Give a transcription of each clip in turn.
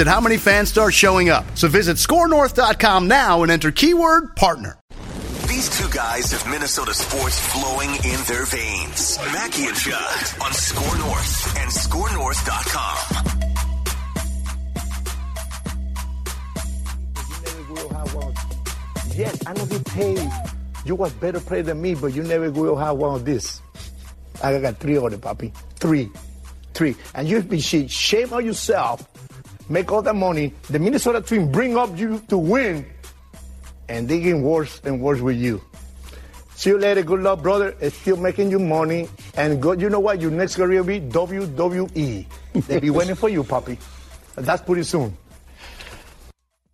at how many fans start showing up. So visit scorenorth.com now and enter keyword partner. These two guys have Minnesota sports flowing in their veins. Mackey and Judd on Score North and ScoreNorth.com. Yes, I know you play. You was better player than me, but you never will have one of this. I got three of them, Papi. Three. Three. And you be shit. Shame on yourself. Make all that money. The Minnesota team bring up you to win. And they get worse and worse with you. See you later. Good luck, brother. It's still making you money. And good, you know what? Your next career will be WWE. They'll be waiting for you, Papi. That's pretty soon.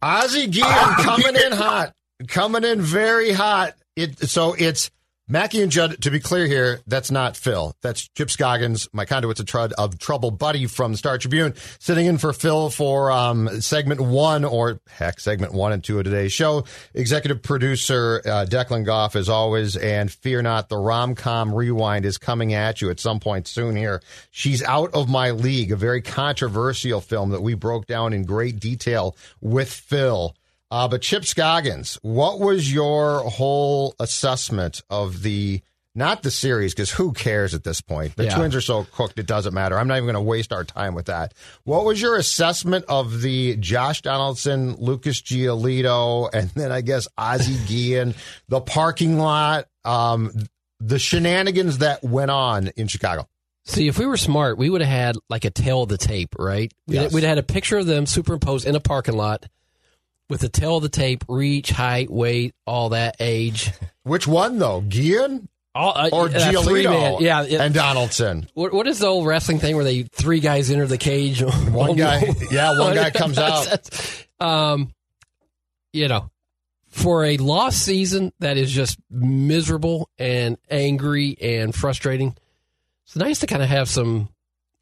Ozzie Guillen coming in hot, coming in very hot. It so it's Mackey and Judd. To be clear here, that's not Phil. That's Chip Scoggins, my conduits of, trud, of trouble buddy from Star Tribune, sitting in for Phil for um, segment one or heck, segment one and two of today's show. Executive producer uh, Declan Goff, as always, and fear not, the rom com rewind is coming at you at some point soon. Here, she's out of my league, a very controversial film that we broke down in great detail with Phil. Uh, but Chip Scoggins, what was your whole assessment of the not the series? Because who cares at this point? The Yeah. Twins are so cooked; it doesn't matter. I'm not even going to waste our time with that. What was your assessment of the Josh Donaldson, Lucas Giolito, and then I guess Ozzie Guillen, the parking lot, um, the shenanigans that went on in Chicago? See, if we were smart, we would have had like a tail of the tape, right? We'd, Yes. we'd had a picture of them superimposed in a parking lot with the tail of the tape, reach, height, weight, all that, age. Which one though, Guillen All, uh, or uh. Giolito? Yeah. it- and Donaldson. what, what is the old wrestling thing where they three guys enter the cage? One guy, yeah, one guy comes out. um, you know, for a lost season that is just miserable and angry and frustrating, it's nice to kind of have some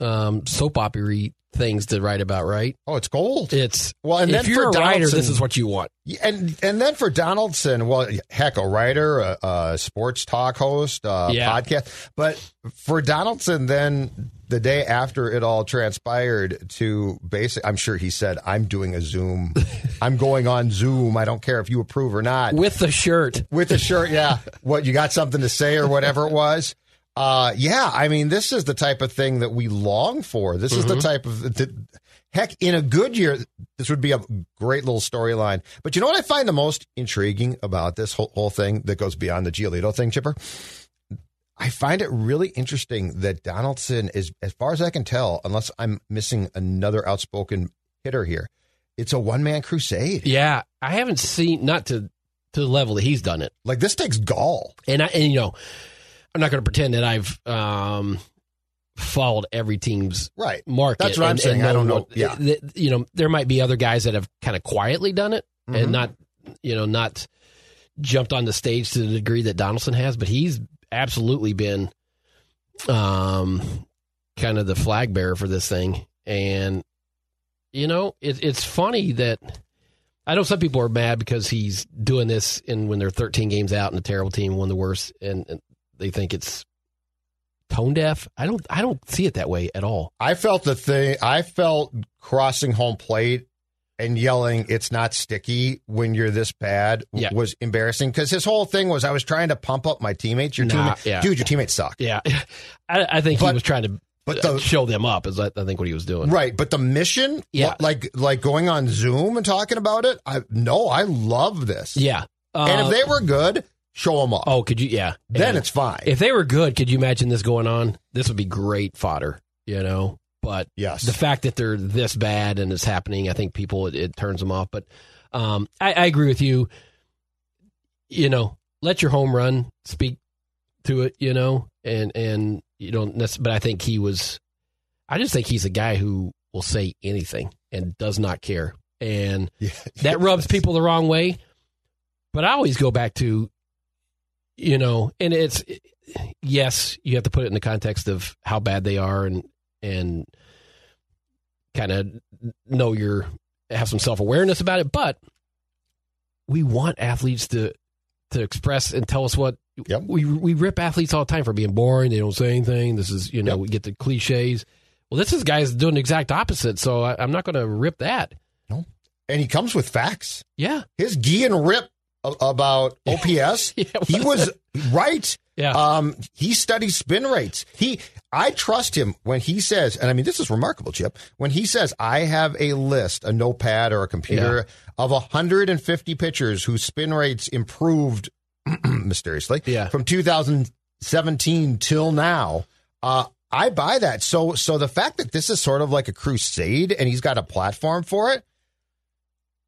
um, soap opera things to write about, right? Oh, it's gold. It's Well, and if then you're for a writer, this is what you want. And and then for Donaldson, well, heck, a writer, a, a sports talk host, a Yeah. podcast. But for Donaldson, then the day after it all transpired, to basic, I'm sure he said, "I'm doing a Zoom. I'm going on Zoom. I don't care if you approve or not." With the shirt, with the shirt, yeah. What you got something to say or whatever it was. Uh, yeah, I mean, this is the type of thing that we long for. This is the type of the, heck in a good year. This would be a great little storyline. But you know what I find the most intriguing about this whole, whole thing that goes beyond the Giolito thing, Chipper. I find it really interesting that Donaldson is, as far as I can tell, unless I'm missing another outspoken hitter here, it's a one man crusade. yeah, I haven't seen not to to the level that he's done it, Like this takes gall. and I and you know, I'm not going to pretend that I've um, followed every team's Right. market. That's what I'm saying. I don't know. what- Yeah. th- you know, there might be other guys that have kind of quietly done it Mhm. and not, you know, not jumped on the stage to the degree that Donaldson has, but he's absolutely been, um, kind of the flag bearer for this thing. And you know, it, it's funny that I know some people are mad because he's doing this in when they're 13 games out and a terrible team, one of the worst, and, and they think it's tone deaf. I don't, I don't see it that way at all. I felt the thing. I felt crossing home plate and yelling, "It's not sticky" when you're this bad Yeah. was embarrassing because his whole thing was I was trying to pump up my teammates. Your Nah, teammates, yeah. dude, your teammates suck. Yeah, I, I think he was trying to but uh, the- show them up. Is I, think what he was doing. Right, but the mission, Yeah. like like going on Zoom and talking about it. I no, I love this. Yeah, and Uh, if they were good, show them off. Oh, could you? Yeah. then And it's fine. if they were good, could you imagine this going on? This would be great fodder, you know. But yes. the fact that they're this bad and it's happening, I think people it, it turns them off. But um, I, I agree with you. You know, let your home run speak to it. You know, and and you don't. But I think he was. I just think he's a guy who will say anything and does not care, and Yeah. that rubs people the wrong way. But I always go back to, you know, and it's yes, you have to put it in the context of how bad they are and and kind of know your have some self awareness about it. But we want athletes to to express and tell us what Yep. we we rip athletes all the time for being boring. They don't say anything. This is you know Yep. we get the cliches. Well, this is guys doing the exact opposite. So I, I'm not going to rip that. No, and he comes with facts. Yeah, His gee and rip about OPS, Yeah, he was right. yeah. Um, he studies spin rates. He, I trust him when he says, and I mean, this is remarkable, Chip. When he says, I have a list, a notepad or a computer of 150 pitchers whose spin rates improved mysteriously Yeah. from 2017 till now. Uh, I buy that. So, so the fact that this is sort of like a crusade and he's got a platform for it,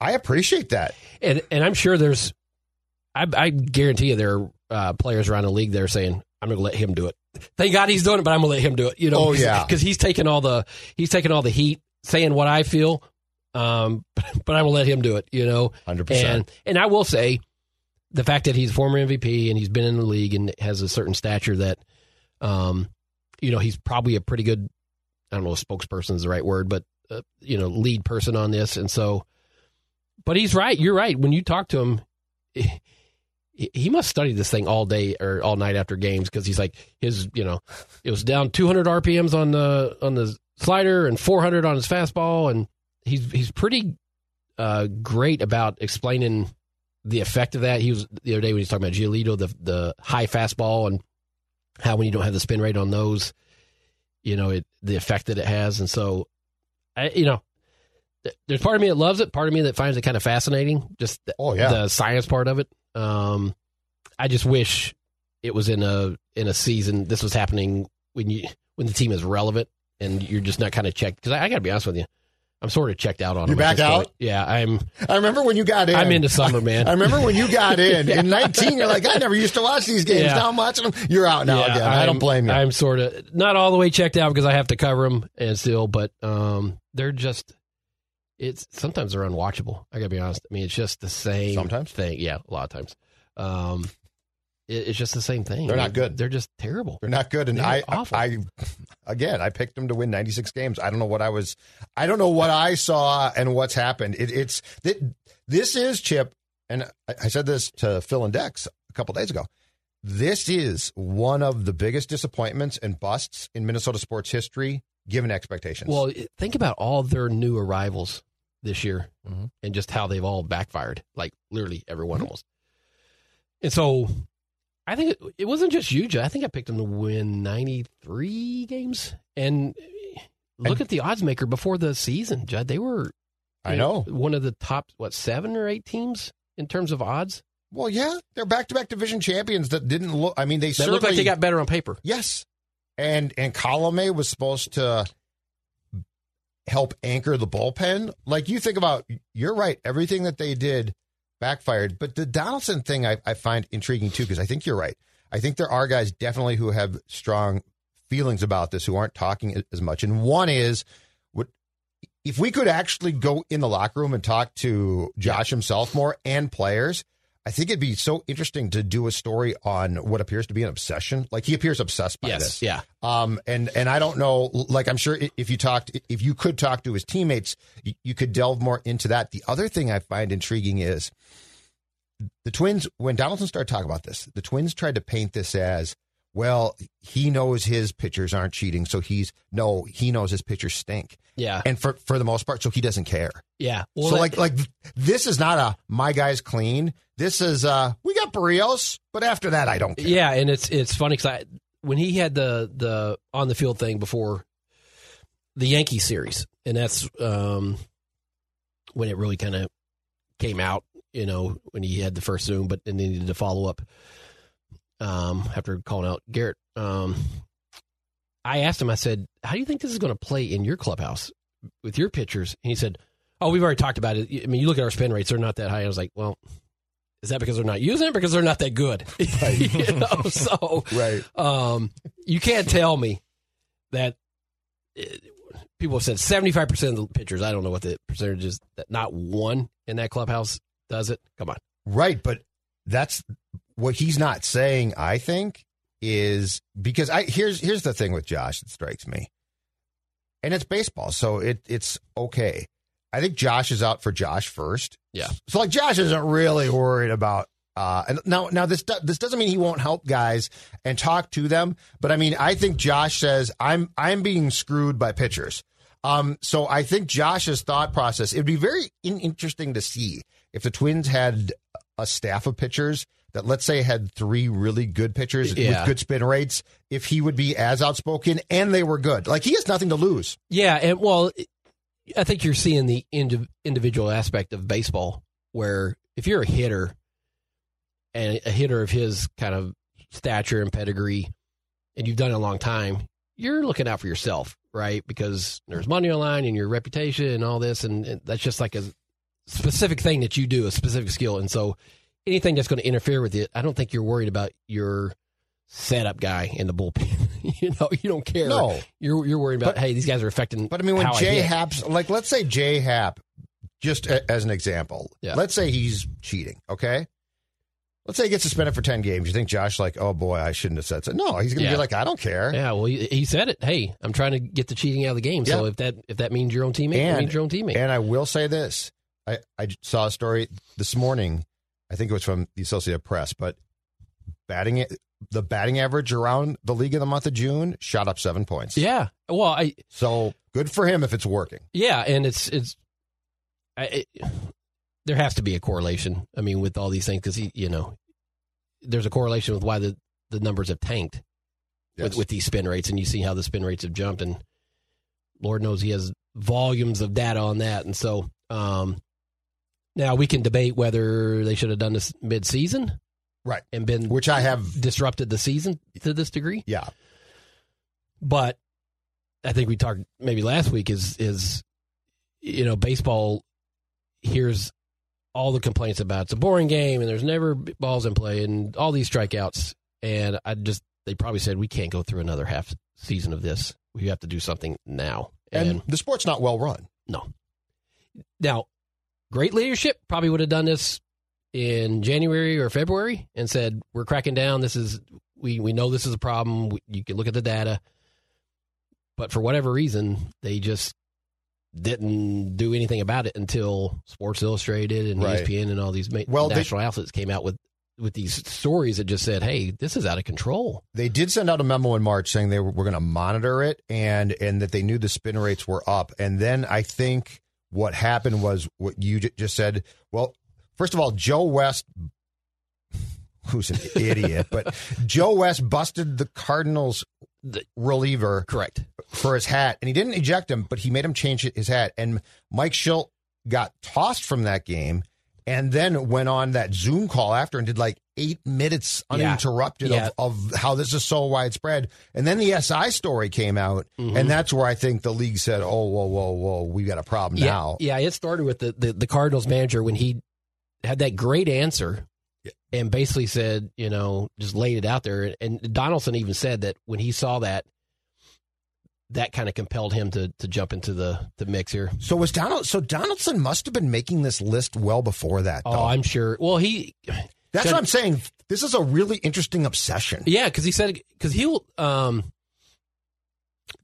I appreciate that. and and I'm sure there's, I, I guarantee you there are uh, players around the league that are saying, I'm going to let him do it. Thank God he's doing it, but I'm going to let him do it. You know, Oh, because, yeah. because he's taking all the he's taking all the heat, saying what I feel, um, but I'm going to let him do it. You know, 100%. and and I will say, the fact that he's a former MVP and he's been in the league and has a certain stature that, um, you know, he's probably a pretty good. I don't know if spokesperson is the right word, but uh, you know, lead person on this, and so. But he's right. You're right. When you talk to him, he- must study this thing all day or all night after games because he's like his. You know, it was down 200 RPMs on the on the slider and 400 on his fastball, and he's he's pretty uh, great about explaining the effect of that. He was the other day when he was talking about Giolito, the the high fastball, and how when you don't have the spin rate on those, you know, it the effect that it has. And so, I, you know, there's part of me that loves it, part of me that finds it kind of fascinating, just Oh, yeah. the science part of it. Um, I just wish it was in a in a season. This was happening when you when the team is relevant and you're just not kind of checked. Because I, I got to be honest with you, I'm sort of checked out on. You back out? point. Yeah, I'm. I remember when you got in. I'm into summer, man. I remember when you got in in 19. You're like, I never used to watch these games. Yeah. Now I'm watching them. You're out now Yeah, again. I don't blame you. I'm sort of not all the way checked out because I have to cover them and still, but um, they're just. It's sometimes they're unwatchable. I gotta be honest. I mean, it's just the same Sometimes? thing. Yeah, a lot of times. Um, it, it's just the same thing. They're not good. They're just terrible. They're not good, and I, awful. I, again, I picked them to win 96 games. I don't know what I was, I don't know what I saw and what's happened. It, it's th- this is Chip, and I, I said this to Phil and Dex a couple days ago. This is one of the biggest disappointments and busts in Minnesota sports history, given expectations. Well, think about all their new arrivals this year Mhm. and just how they've all backfired. Like literally everyone Mhm. almost. And so, I think it, it wasn't just you, Joe. I think I picked them to win 93 games. And look And- at the odds maker before the season, Judd. They were, I you know. one of the top, what, seven or eight teams in terms of odds. Well, yeah, they're back-to-back division champions that didn't look. I mean, they That certainly looked like they got better on paper. Yes. And and Colome was supposed to help anchor the bullpen. Like you think about you're right, everything that they did backfired. But the Donaldson thing I, I find intriguing too, because I think you're right. I think there are guys definitely who have strong feelings about this who aren't talking as much. And one is what if we could actually go in the locker room and talk to Josh himself more and players, I think it'd be so interesting to do a story on what appears to be an obsession. Like he appears obsessed by yes. this. Yeah. Um, and and I don't know. Like I'm sure if you talked, if you could talk to his teammates, you, you could delve more into that. The other thing I find intriguing is the Twins. When Donaldson started talking about this, the Twins tried to paint this as well. He knows his pitchers aren't cheating, so he's no. He knows his pitchers stink, Yeah. and for for the most part, so he doesn't care. Yeah. so that- like like this is not a my guy's clean. This is uh we got Berrios, but after that I don't care. Yeah, and it's it's funny because when he had the the on the field thing before the Yankee series, and that's um, when it really kind of came out. you know, when he had the first Zoom, but then he needed to follow up um, after calling out Gerrit. Um, I asked him, I said, How do you think this is going to play in your clubhouse with your pitchers? And he said, Oh, we've already talked about it. I mean, you look at our spin rates, they're not that high. I was like, Well, is that because they're not using it? Because they're not that good. Right. you know, so right. Um, you can't tell me that uh, people have said 75% of the pitchers, I don't know what the percentage is, that not one in that clubhouse does it. Come on. Right. But that's what he's not saying, I think, is because I here's here's the thing with Josh that strikes me. And it's baseball, so it it's okay. I think Josh is out for Josh first. Yeah. So like Josh isn't really worried about uh, and now, now this this doesn't mean he won't help guys and talk to them, but I mean, I think Josh says I'm I'm being screwed by pitchers. Um, so I think Josh's thought process. It'd be very in- interesting to see if the Twins had a staff of pitchers that, let's say, had three really good pitchers Yeah. with good spin rates. If he would be as outspoken and they were good, like he has nothing to lose. Yeah, and well, I think you're seeing the indi- individual aspect of baseball where if you're a hitter and a hitter of his kind of stature and pedigree, and you've done it a long time, you're looking out for yourself, right? Because there's money on line and your reputation and all this, and, and that's just like a specific thing that you do, a specific skill, and so anything that's going to interfere with it, I don't think you're worried about your setup guy in the bullpen. you know, you don't care. No. You're you're worried about But- hey, these guys are affecting. But I mean, when hit. Happ's like, let's say Jay Happ, just a, as an example, Yeah. let's say he's cheating. Okay, let's say he gets suspended for ten games. You think Josh like, oh boy, I shouldn't have said so? No, he's going to Yeah. be like, I don't care. Yeah, well, he, he said it. Hey, I'm trying to get the cheating out of the game. So if that if that means your own teammate, it And- means your own teammate. And I will say this: I, I saw a story this morning. I think it was from the Associated Press, but batting it, the batting average around the league in the month of June shot up seven points. yeah, well, I So good for him if it's working. yeah, and it's it's I, it, there has to be a correlation. I mean, with all these things, because you know, there's a correlation with why the the numbers have tanked with with these spin rates, and you see how the spin rates have jumped, and Lord knows he has volumes of data on that, and so um, now we can debate whether they should have done this mid season, Right. and been Which I have. disrupted the season to this degree. Yeah. But I think we talked maybe last week is is you know baseball hears all the complaints about it's a boring game and there's never balls in play and all these strikeouts and I just they probably said we can't go through another half season of this. We have to do something now. And, And, the sport's not well run. no. Now, great leadership probably would have done this in January or February and said, "We're cracking down. This is we we know this is a problem. We, you can look at the data." But for whatever reason, they just didn't do anything about it until Sports Illustrated and Right. ESPN and all these ma- Well, they- national outlets came out with with these stories that just said, "Hey, this is out of control." They did send out a memo in March saying they were, were going to monitor it and and that they knew the spin rates were up. And then I think what happened was what you j- just said. Well, first of all, Joe West, who's an idiot, but Joe West busted the Cardinals The- reliever Correct. for his hat, and he didn't eject him, but he made him change his hat. And Mike Shildt got tossed from that game, and then went on that Zoom call after and did like eight minutes uninterrupted Yeah. Of, of how this is so widespread. And then the SI story came out, Mm-hmm. and that's where I think the league said, "Oh, whoa, whoa, whoa, we got a problem Yeah, now." yeah. It started with the, the the Cardinals manager when he had that great answer and basically said, you know, just laid it out there. And Donaldson even said that when he saw that, that kind of compelled him to to jump into the the mix here. So was Donald? So Donaldson must have been making this list well before that. Oh, though. I'm sure. Well, he, that's what I'm saying. This is a really interesting obsession. yeah, because he said because he'll um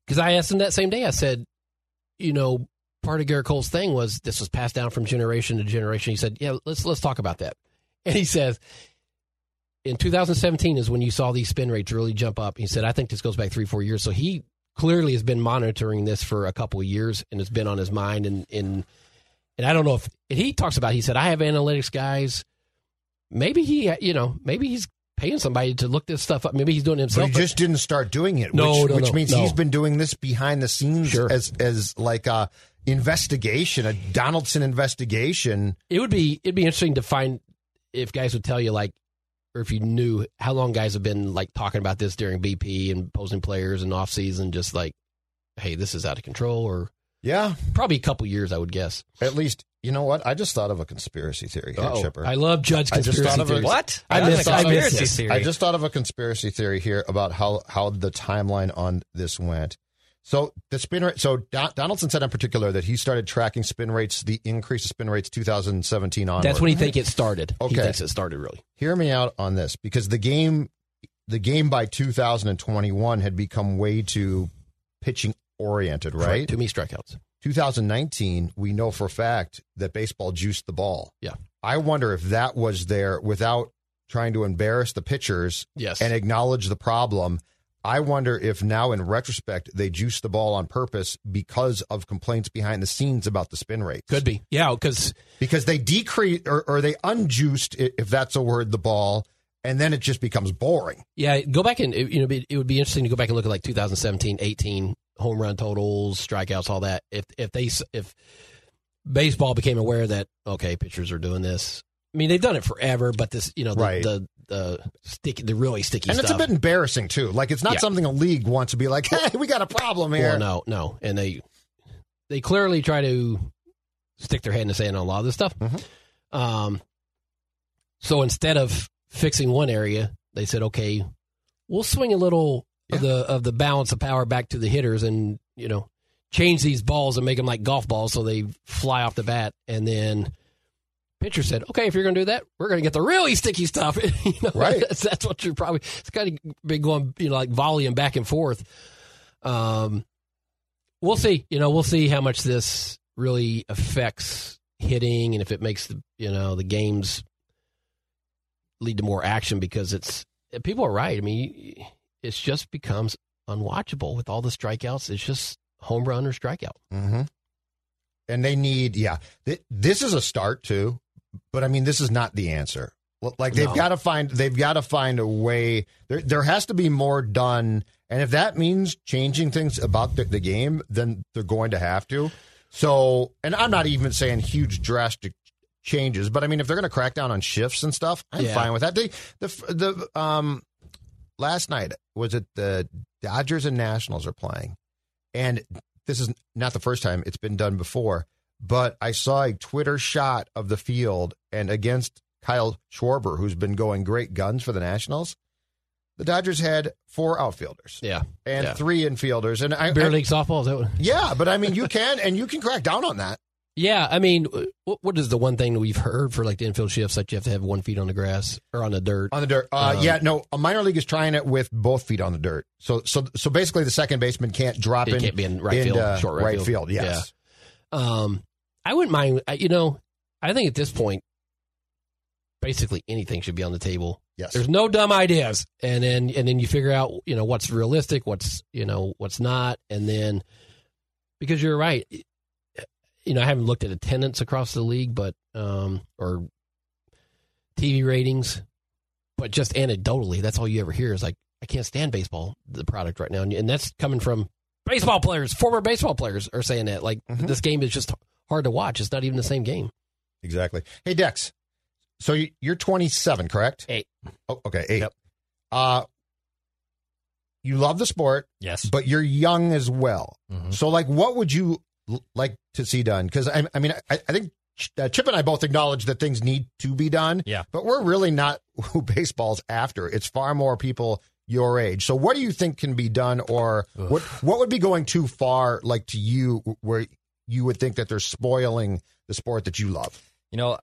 because I asked him that same day. I said, you know, part of Gerrit Cole's thing was this was passed down from generation to generation. He said, yeah, let's let's talk about that. And he says, in 2017 is when you saw these spin rates really jump up. He said, I think this goes back three four years. So he clearly has been monitoring this for a couple of years and it's been on his mind. And and and I don't know if and he talks about. He said, I have analytics guys. Maybe he, you know, maybe he's paying somebody to look this stuff up. Maybe he's doing it But himself. he but- just didn't start doing it, No, which, no, which no, means no. he's been doing this behind the scenes Sure. as as like uh investigation, a Donaldson investigation. It would be it'd be interesting to find if guys would tell you like, or if you knew how long guys have been like talking about this during BP and posing players and off season, just like, hey, this is out of control, or Yeah, probably a couple years, I would guess. at least you know what? I just thought of a conspiracy theory here, Uh-oh. Chipper. I love Judge I just conspiracy thought of it. What? I That's missed- a I missed conspiracy theory. I just thought of a conspiracy theory here about how how the timeline on this went. So the spin rate. So Don, Donaldson said in particular that he started tracking spin rates, the increase of spin rates, 2017 on. That's when he think it started. He Okay. thinks it started really. Hear me out on this because the game, the game by 2021 had become way too pitching oriented, right? Too many strikeouts. 2019, we know for a fact that baseball juiced the ball. Yeah. I wonder if that was there without trying to embarrass the pitchers Yes. and acknowledge the problem. I wonder if now, in retrospect, they juiced the ball on purpose because of complaints behind the scenes about the spin rate. Could be. Yeah, because because they decrease or, or they unjuiced, if that's a word, the ball, and then it just becomes boring. Yeah, go back and you know it would be interesting to go back and look at like 2017, 18 home run totals, strikeouts, all that. If if they if baseball became aware that okay, pitchers are doing this. I mean, they've done it forever, but this you know the Right. the, the sticky, the really sticky And stuff. it's a bit embarrassing too. Like it's not Yeah. something a league wants to be like, "Hey, we got a problem here." well, no, no, and they they clearly try to stick their head in the sand on a lot of this stuff. Mhm. Um, so instead of fixing one area, they said, okay, we'll swing a little of the of the balance of power back to the hitters, and you know, change these balls and make them like golf balls so they fly off the bat, and then. Pitcher said, "Okay, if you're going to do that, we're going to get the really sticky stuff." you know, Right. That's, that's what you're probably. It's kind of been going, you know, like volleying back and forth. Um, we'll see. You know, we'll see how much this really affects hitting and if it makes the you know the games lead to more action because it's people are right. I mean, it just becomes unwatchable with all the strikeouts. It's just home run or strikeout. hmm And they need, yeah, th- this is a start too, but I mean, this is not the answer. Like they've No. got to find, they've got to find a way. There, there has to be more done, and if that means changing things about the, the game, then they're going to have to. So, and I'm not even saying huge drastic changes, but I mean, if they're going to crack down on shifts and stuff, I'm Yeah. fine with that. They, the the um last night was it the Dodgers and Nationals are playing, and this is not the first time it's been done before. But I saw a Twitter shot of the field, and against Kyle Schwarber, who's been going great guns for the Nationals, the Dodgers had four outfielders Yeah, and Yeah. three infielders, and I, beer I- league softball is that what? yeah, but I mean, you can and you can crack down on that. Yeah, I mean, what, what is the one thing that we've heard for like the infield shifts? Like you have to have one feet on the grass or on the dirt. On the dirt, uh, Um, yeah, no. A minor league is trying it with both feet on the dirt. So, so, so basically, the second baseman can't drop It in. can't be in right field, uh, short right right field. field. Yes, Um, I wouldn't mind. You know, I think at this point, basically anything should be on the table. yes. There's no dumb ideas, and then and then you figure out you know what's realistic, what's you know what's not, and then because you're right, you know I haven't looked at attendance across the league, but um or TV ratings, but just anecdotally, that's all you ever hear is like I can't stand baseball, the product right now, and, and that's coming from baseball players, former baseball players are saying that like Mhm. this game is just hard to watch. It's not even the same game. exactly. Hey, Dex. So you- you're 27, correct? Eight. Oh, okay, eight. Yep. Uh, you love the sport, Yes. but you're young as well. Mhm. So, like, what would you l- like to see done? Because I, I mean, I, I think uh, Chip and I both acknowledge that things need to be done. Yeah. But we're really not who baseball's after. It's far more people your age. So, what do you think can be done, or what what would be going too far, like to you, where you would think that they're spoiling the sport that you love? You know,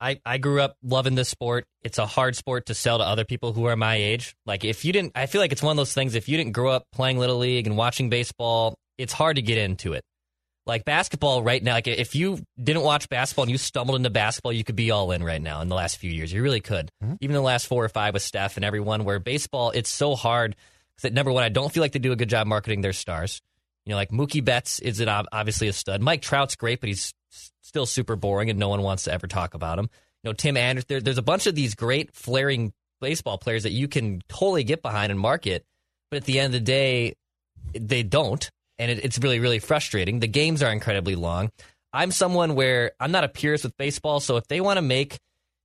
I, I grew up loving this sport. It's a hard sport to sell to other people who are my age. Like, if you didn't, I feel like it's one of those things, if you didn't grow up playing Little League and watching baseball, it's hard to get into it. Like basketball right now, like if you didn't watch basketball and you stumbled into basketball, you could be all in right now in the last few years. You really could. Mm-hmm. Even the last four or five with Steph and everyone, where baseball, it's so hard. Because number one, I don't feel like they do a good job marketing their stars. You know, like Mookie Betts is an, obviously a stud. Mike Trout's great, but he's still super boring, and no one wants to ever talk about him. You know, Tim Anderson. There, there's a bunch of these great flaring baseball players that you can totally get behind and market, but at the end of the day, they don't. And it, it's really really frustrating. The games are incredibly long. I'm someone where I'm not a purist with baseball, so if they want to make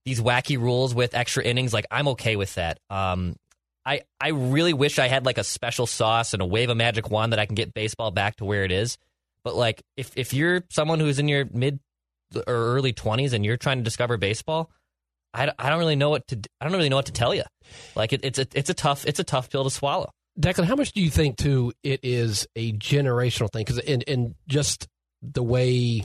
these wacky rules with extra innings, like I'm okay with that. Um, I I really wish I had like a special sauce and a wave of magic wand that I can get baseball back to where it is. But like if if you're someone who's in your mid or early 20s and you're trying to discover baseball, I, I don't really know what to I don't really know what to tell you. Like it, it's a it's a tough it's a tough pill to swallow. Declan, how much do you think too it is a generational thing? Because in in just the way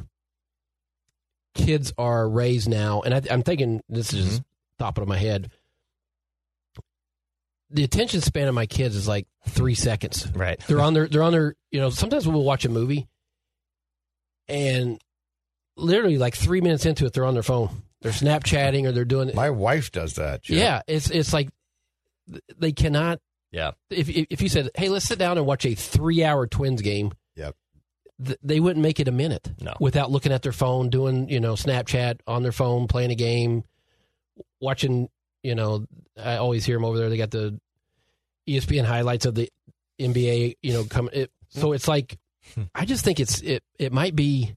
kids are raised now, and I, I'm thinking this is just mm-hmm. top of my head. The attention span of my kids is like three seconds. Right. They're on their they're on their you know sometimes we'll watch a movie, and literally like three minutes into it they're on their phone. They're Snapchatting or they're doing it. My wife does that. Yeah. It's it's like they cannot Yeah. if if you said, "Hey, let's sit down and watch a three-hour Twins game," Yep. th- they wouldn't make it a minute No. without looking at their phone, doing you know Snapchat on their phone, playing a game, watching. You know, I always hear them over there. They got the ESPN highlights of the NBA. You know, coming. It, so it's like, hmm. I just think it's it. It might be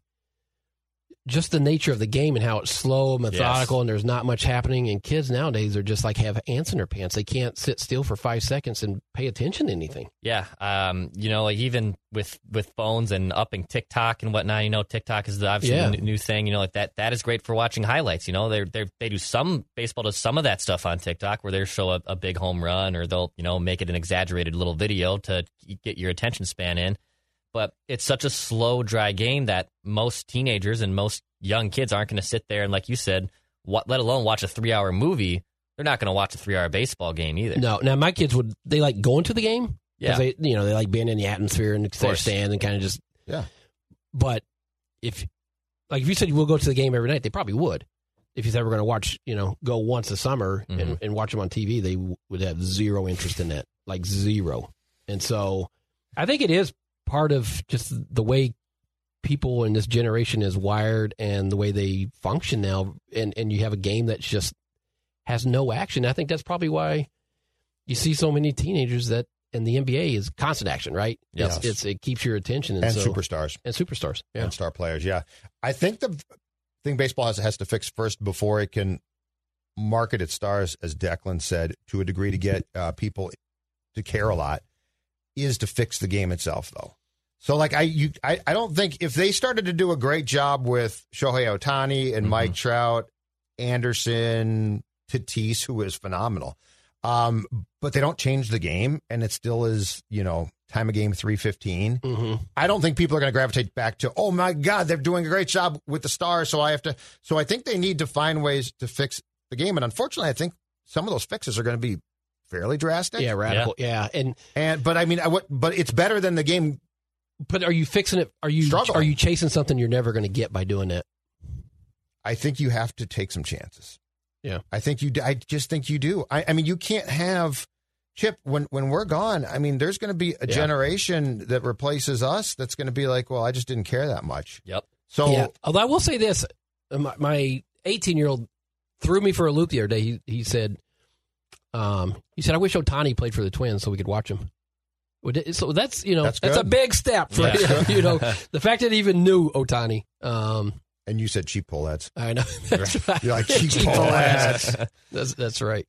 just the nature of the game and how it's slow, methodical, and there's not much happening. And kids nowadays are just like have ants in their pants. They can't sit still for five seconds and pay attention to anything. Yeah, um, you know, like even with with phones and upping TikTok and whatnot, you know, TikTok is the, obviously Yeah. new thing. You know, like that that is great for watching highlights. You know, they they they do some baseball does some of that stuff on TikTok where they show a, a big home run or they'll you know make it an exaggerated little video to get your attention span in. But it's such a slow, dry game that most teenagers and most young kids aren't going to sit there and, like you said, what, let alone watch a three-hour movie. They're not going to watch a three-hour baseball game either. No, now my kids would they like going to the game. Yeah. they you know they like being in the atmosphere and the course. stand and kind of just Yeah. But if like if you said you will go to the game every night, they probably would. If he's ever going to watch, you know, go once a summer and, Mhm. and watch them on TV, they w- would have zero interest in that, like zero. And so, I think it is part of just the way people in this generation is wired and the way they function now. And and you have a game that's just has no action. I think that's probably why you see so many teenagers that in the NBA is constant action, right? Yes. It's, it's it keeps your attention and, and so, superstars and superstars. Yeah. and star players. Yeah, I think the thing baseball has has to fix first before it can market its stars, as Declan said, to a degree to get uh, people to care a lot, is to fix the game itself, though. So, like, I, you, I, I don't think if they started to do a great job with Shohei Ohtani and Mike Trout, Anderson, Tatis, who is phenomenal, um, but they don't change the game, and it still is, you know, time of game three fifteen. Mm-hmm. I don't think people are going to gravitate back to, oh my God, they're doing a great job with the stars. So I have to. So I think they need to find ways to fix the game. And unfortunately, I think some of those fixes are going to be fairly drastic. Yeah, radical. Yeah. and And but I mean, I, what? But it's better than the game. But are you fixing it? Are you Struggling. are you chasing something you're never going to get by doing that? I think you have to take some chances. Yeah. I think you. I just think you do. I, I mean, you can't have. Chip, when when we're gone, I mean, there's going to be a Yeah. generation that replaces us. That's going to be like, well, I just didn't care that much. Yep. So yeah. Although I will say this, uh, my- my 18 year old threw me for a loop the other day. He he said, um, he said, I wish Ohtani played for the Twins so we could watch him. So that's you know That's that's, a big step for Yeah. you know the fact that he even knew Ohtani. Um, and you said cheap pullets. I know that's right. You're like cheap Cheap. That's that's right.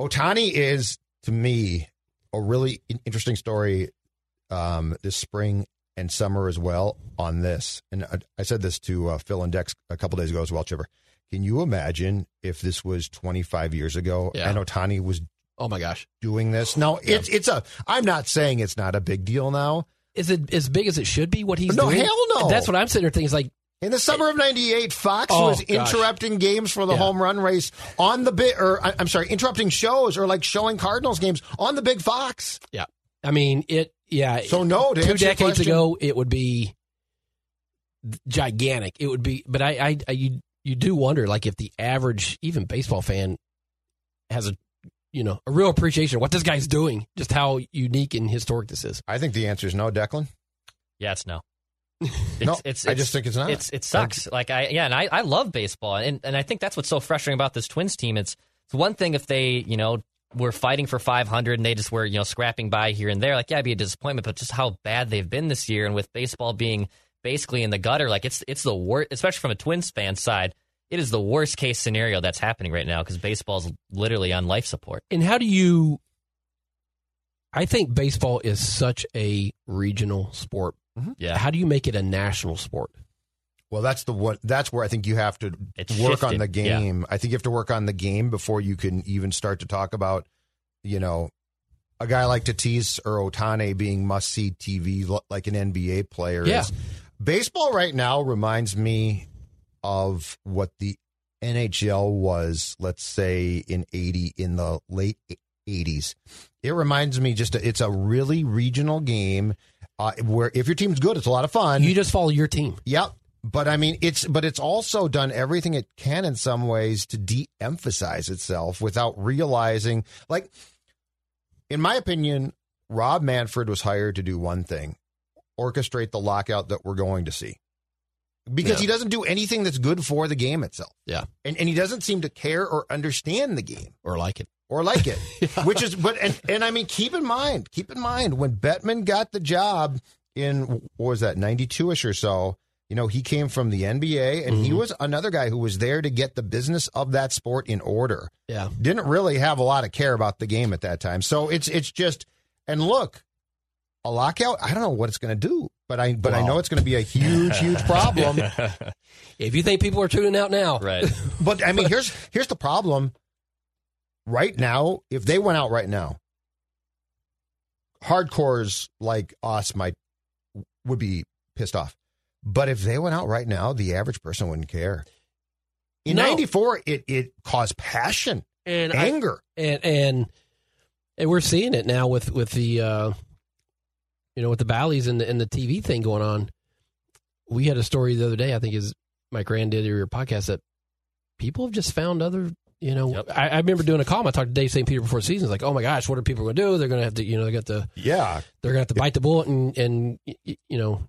Ohtani is to me a really interesting story um, this spring and summer as well on this. And I, I said this to uh, Phil and Dex a couple days ago as well, Chipper. Can you imagine if this was 25 years ago Yeah. and Ohtani was Oh my gosh, doing this? Now it's it's a. I'm not saying it's not a big deal now. is it as big as it should be? What he's doing? No, doing? hell no. That's what I'm sitting there thinking. Is like In the summer of '98, Fox Oh, was gosh. interrupting games for the Yeah. home run race on the bit, or I'm sorry, interrupting shows or like showing Cardinals games on the big Fox. Yeah. I mean, it, yeah. So, no, two decades ago, it would be gigantic. It would be, but I, I, I, you, you do wonder, like, if the average, even baseball fan has a, you know, a real appreciation of what this guy's doing, just how unique and historic this is. I think the answer is no, Declan. Yeah, it's no. no, I just think it's not. It's it sucks. Like I yeah, and I, I love baseball, and and I think that's what's so frustrating about this Twins team. It's it's one thing if they you know were fighting for 500 and they just were, you know, scrapping by here and there, like, yeah, it'd be a disappointment, but just how bad they've been this year. And with baseball being basically in the gutter, like, it's, it's the worst, especially from a Twins fan side, it is the worst case scenario that's happening right now because baseball's literally on life support. And how do you? I think baseball is such a regional sport. Mm-hmm. Yeah. How do you make it a national sport? Well, that's the what. That's where I think you have to It's work on shifted, the yeah. game. I think you have to work on the game before you can even start to talk about, you know, a guy like Tatis or Ohtani being must see TV like an NBA player. Yeah. is. Baseball right now reminds me of what the NHL was, let's say in eighty in the late eighties. It reminds me just it's a really regional game uh, where if your team's good, it's a lot of fun. You just follow your team. Yep. But I mean, it's but it's also done everything it can in some ways to de-emphasize itself without realizing. Like, in my opinion, Rob Manfred was hired to do one thing: orchestrate the lockout that we're going to see. Because Yeah. he doesn't do anything that's good for the game itself, Yeah, and and he doesn't seem to care or understand the game or like it. or like it. Which is, but and and I mean, keep in mind, keep in mind when Bettman got the job in what was that ninety two ish or so. You know, he came from the NBA, and he mm-hmm. was another guy who was there to get the business of that sport in order. Yeah. Didn't really have a lot of care about the game at that time. So it's it's just, and look, a lockout. I don't know what it's going to do, but I but I know it's going to be a huge huge problem. If you think people are tuning out now, Right. But I mean, here's here's the problem. Right now, if they went out right now, hardcores like us might would be pissed off. But if they went out right now, the average person wouldn't care. In No. '94, it it caused passion, and I, anger. and and and we're seeing it now with with the uh, you know with the Bally's and the, and the TV thing going on. We had a story the other day. I think is Mike Rand did your podcast that people have just found other. You know, Yep. I, I remember doing a column. I talked to Dave St. Peter before the season. It's like, oh my gosh, what are people going to do? They're going to have to, you know, they got the yeah, they're going to have to bite the bullet and and you know,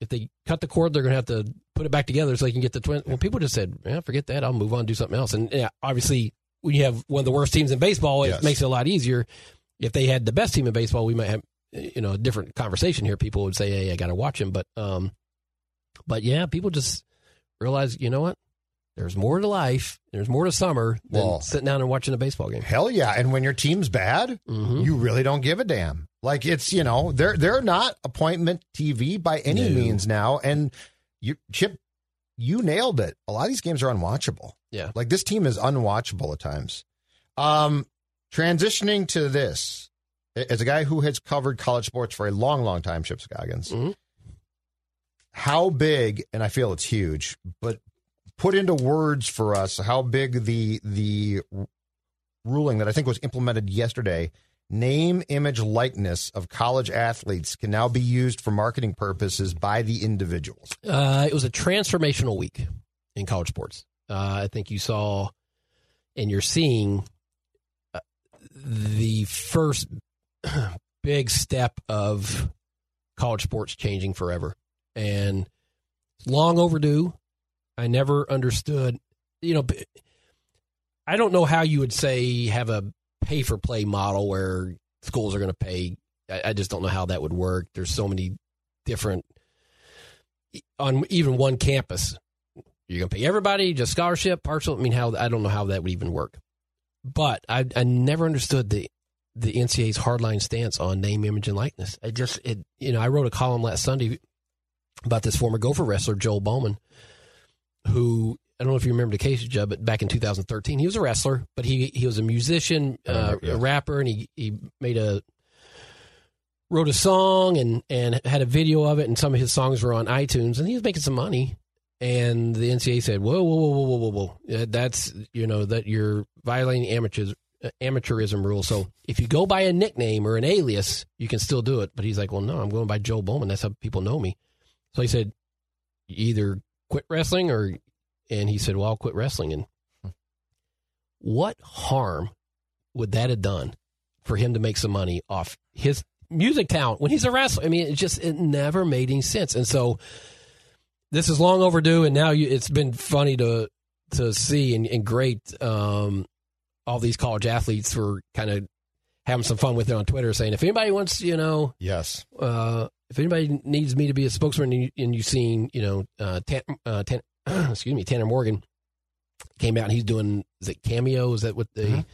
if they cut the cord, they're going to have to put it back together so they can get the twin. Well, people just said, yeah, forget that. I'll move on, do something else. And yeah, obviously, when you have one of the worst teams in baseball, it Yes. makes it a lot easier. If they had the best team in baseball, we might have you know a different conversation here. People would say, hey, I got to watch him, but um, but yeah, people just realize, you know what? There's more to life. There's more to summer than Well- sitting down and watching a baseball game. hell yeah. And when your team's bad, hmm you really don't give a damn. Like it's you know they're they're not appointment TV by any No. means now. And you Chip, you nailed it. A lot of these games are unwatchable. Yeah. like this team is unwatchable at times. Um, transitioning to this as a guy who has covered college sports for a long, long time, Chip Scoggins. Mhm. How big? And I feel it's huge, but put into words for us how big the the ruling that I think was implemented yesterday name, image, likeness of college athletes can now be used for marketing purposes by the individuals. Uh, it was a transformational week in college sports. Uh, I think you saw, and you're seeing uh, the first big step of college sports changing forever, and long overdue. I never understood, you know. I don't know how you would say have a pay for play model where schools are going to pay. I, just don't know how that would work. There's so many different on even one campus. You're going to pay everybody just scholarship, partial. I mean, how I don't know how that would even work. But I I never understood the the NCAA's hardline stance on name, image, and likeness. I just it you know I wrote a column last Sunday about this former Gopher wrestler Joel Bowman, who I don't know if you remember the case, Judd, but back in 2013 he was a wrestler, but he he was a musician, I uh, yeah. a rapper, and he he made a wrote a song and and had a video of it, and some of his songs were on iTunes, and he was making some money. And the NCAA said, "Whoa, whoa, whoa, whoa, whoa, whoa, whoa! That's you know that you're violating amateurs, amateurism rule. So if you go by a nickname or an alias, you can still do it." But he's like, "Well, no, I'm going by Joe Bowman. That's how people know me." So he said, "Either quit wrestling or," and he said, "Well, I'll quit wrestling." And what harm would that have done for him to make some money off his music talent when he's a wrestler? I mean, it just it never made any sense. And so this is long overdue, and now you, it's been funny to to see and, and great. Um, all these college athletes were kind of having some fun with it on Twitter, saying if anybody wants, you know, Yes. uh, if anybody needs me to be a spokesman, and, you, and you've seen, you know, uh, Tan, uh, Tan, excuse me, Tanner Morgan came out and he's doing is it cameo? Is that what they? Mhm.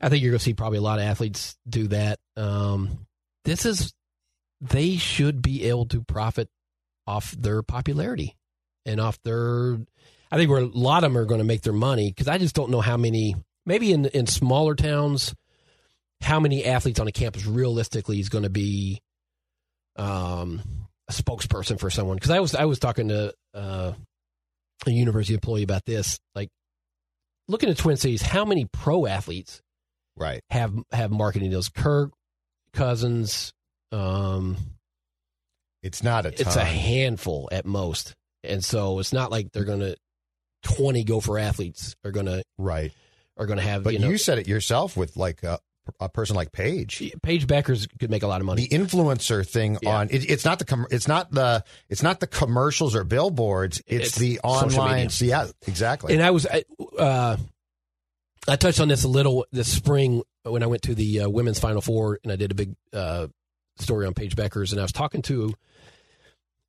I think you're going to see probably a lot of athletes do that. Um, this is they should be able to profit off their popularity and off their. I think where a lot of them are going to make their money because I just don't know how many. Maybe in in smaller towns, how many athletes on a campus realistically is going to be um, a spokesperson for someone? Because I was I was talking to uh, a university employee about this. Like, looking at Twin Cities, how many pro athletes Right. have have marketing deals? Kirk Cousins. Um, It's not a ton. it's a handful at most, and so it's not like they're going to twenty gopher athletes are going to right. Are going to have. But you you, said it yourself with like a, a person like Paige. Paige Bueckers could make a lot of money. The influencer thing Yeah. on it, it's not the com- it's not the it's not the commercials or billboards. It's, It's the online. Yeah, exactly. And I was, I, uh, I touched on this a little this spring when I went to the uh, women's Final Four, and I did a big uh, story on Paige Bueckers, and I was talking to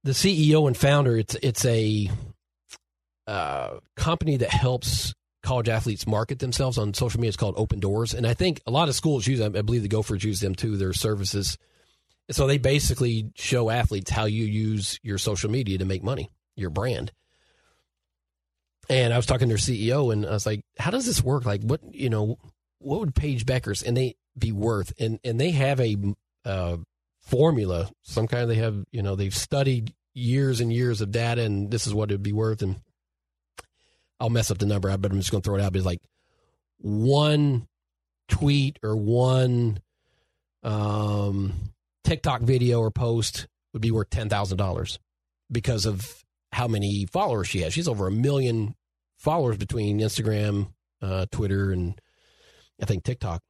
the CEO and founder. It's it's a uh, company that helps college athletes market themselves on social media. It's called Opendorse, and I think a lot of schools use them. I believe the Gophers use them too. Their services. So they basically show athletes how you use your social media to make money, your brand. And I was talking to their CEO, and I was like, "How does this work? Like, what you know, what would Paige Bueckers and they be worth?" And and they have a uh, formula, some kind. Of they have you know they've studied years and years of data, and this is what it'd be worth. And I'll mess up the number, but I'm just going to throw it out. But it's like one tweet or one um, TikTok video or post would be worth ten thousand dollars because of how many followers she has. She's over a million followers between Instagram, uh, Twitter, and I think TikTok.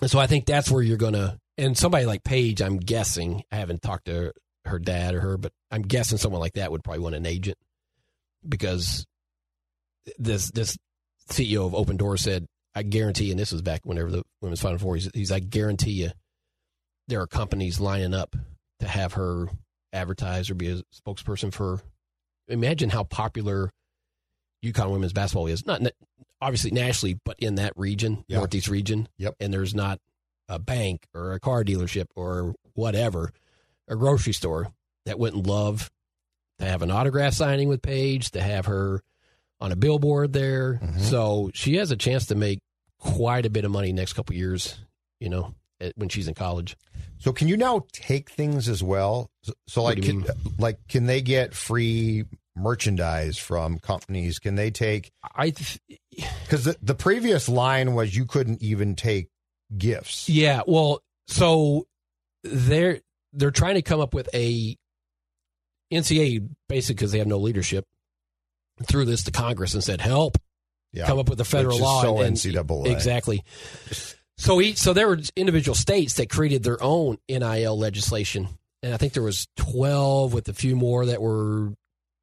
And so I think that's where you're gonna. And somebody like Paige, I'm guessing. I haven't talked to her dad or her, but I'm guessing someone like that would probably want an agent because this this CEO of Open Door said, "I guarantee," and this was back whenever the women's Final Four. He's, he's "I guarantee you, there are companies lining up to have her advertise or be a spokesperson for." Imagine how popular UConn women's basketball is. Not obviously nationally, but in that region, Yeah. Northeast region. Yep. And there's not a bank or a car dealership or whatever, a grocery store that wouldn't love to have an autograph signing with Paige, to have her on a billboard there. Mhm. So she has a chance to make quite a bit of money next couple years, you know, at- when she's in college. so can you now take things as well? So, so like, can, like, can they get free merchandise from companies? Can they take? I, th- Because the, the previous line was you couldn't even take gifts. yeah, well, so they're they're trying to come up with a NCAA basically because they have no leadership threw this to Congress and said help Yeah. come up with a federal law. so and, NCAA. Exactly. So each, so there were individual states that created their own NIL legislation, and I think there was twelve with a few more that were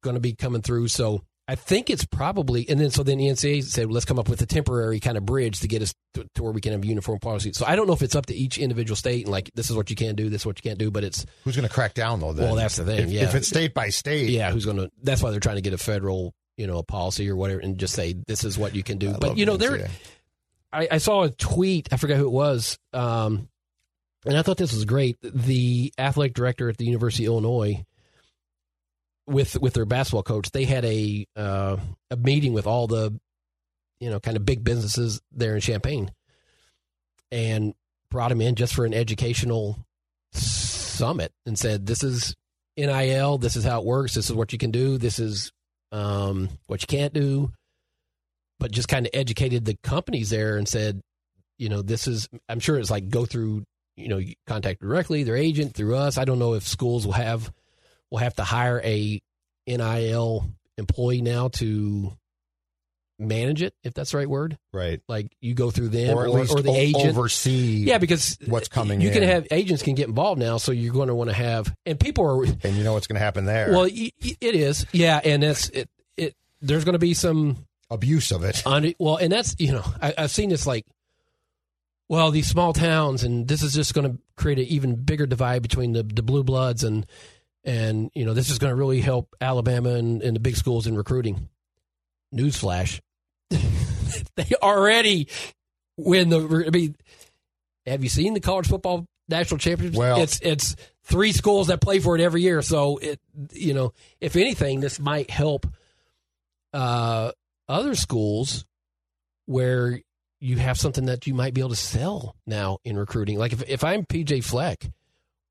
going to be coming through. So I think it's probably, and then so then the NCAA said, let's come up with a temporary kind of bridge to get us to, to where we can have uniform policy. So I don't know if it's up to each individual state and like this is what you can do, this is what you can't do, but it's Who's going to crack down though? Then? Well, that's the thing, If, yeah. if it's state by state, yeah, who's going to? That's why they're trying to get a federal, you know, a policy or whatever, and just say this is what you can do. I but you know, there. I, I saw a tweet. I forgot who it was, um, and I thought this was great. The athletic director at the University of Illinois, with with their basketball coach, they had a uh, a meeting with all the, you know, kind of big businesses there in Champaign, and brought him in just for an educational summit and said, "This is NIL. This is how it works. This is what you can do. This is um, what you can't do." But just kind of educated the companies there and said, you know, this is. I'm sure it's like go through, you know, contact directly their agent through us. I don't know if schools will have will have to hire a NIL employee now to manage it, if that's the right word. right, Like you go through them or or, at least or the o- agent. oversee. Yeah, because what's coming You can have agents can get involved now, so you're going to want to have and people are and you know what's going to happen there. well, it is yeah, and it's it it there's going to be some abuse of it. On, well, and that's you know I, I've seen this like, well, these small towns, and this is just going to create an even bigger divide between the the blue bloods and and you know this is going to really help Alabama and, and the big schools in recruiting. Newsflash: they already win the. I mean, have you seen the college football national championship? Well- it's it's three schools that play for it every year. So it you know if anything, this might help uh, other schools where you have something that you might be able to sell now in recruiting. Like if if I'm PJ Fleck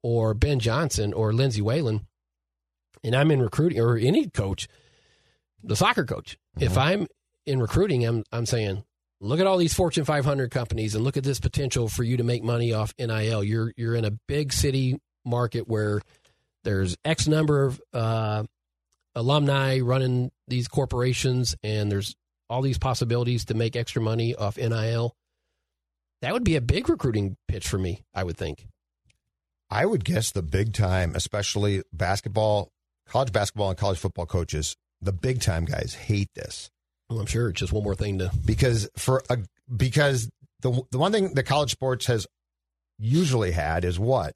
or Ben Johnson or Lindsey Whalen, and I'm in recruiting or any coach, the soccer coach, if I'm in recruiting, I'm I'm saying, look at all these Fortune 500 companies and look at this potential for you to make money off NIL. You're you're in a big city market where there's X number of uh, alumni running these corporations, and there's all these possibilities to make extra money off NIL. That would be a big recruiting pitch for me, I would think. I would guess the big time, especially basketball, college basketball, and college football coaches, the big time guys hate this Well, I'm sure it's just one more thing to. because for a because the the one thing that college sports has usually had is what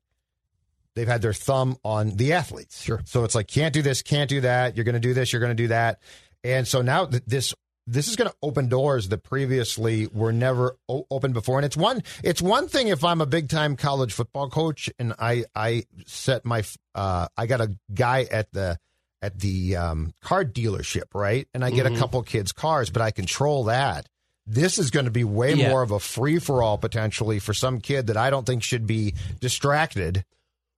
they've had their thumb on the athletes. Sure. So it's like can't do this, can't do that. You're going to do this, you're going to do that, and so now th- this this is going to open doors that previously were never o- open before. And it's one it's one thing if I'm a big time college football coach and I I set my uh, I got a guy at the at the um, car dealership, right? And I get a couple kids' cars, but I control that. This is going to be way Yeah. more of a free for all potentially for some kid that I don't think should be distracted.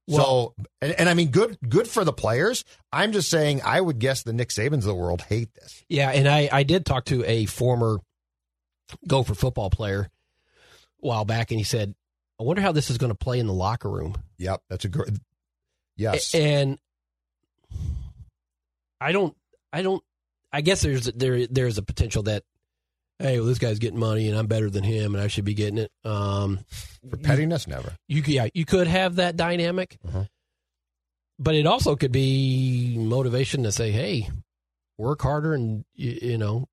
so, and, and I mean, good, good for the players. I'm just saying, I would guess the Nick Sabans of the world hate this. Yeah, and I, I did talk to a former Gopher football player a while back, and he said, I wonder how this is going to play in the locker room. Yep, that's a good. Yes, And I don't, I don't, I guess there's there there's a potential that, hey, well, this guy's getting money and I'm better than him and I should be getting it. Um, for pettiness, never. you could, yeah, you could have that dynamic, Mhm. but it also could be motivation to say, hey, work harder and you, you know,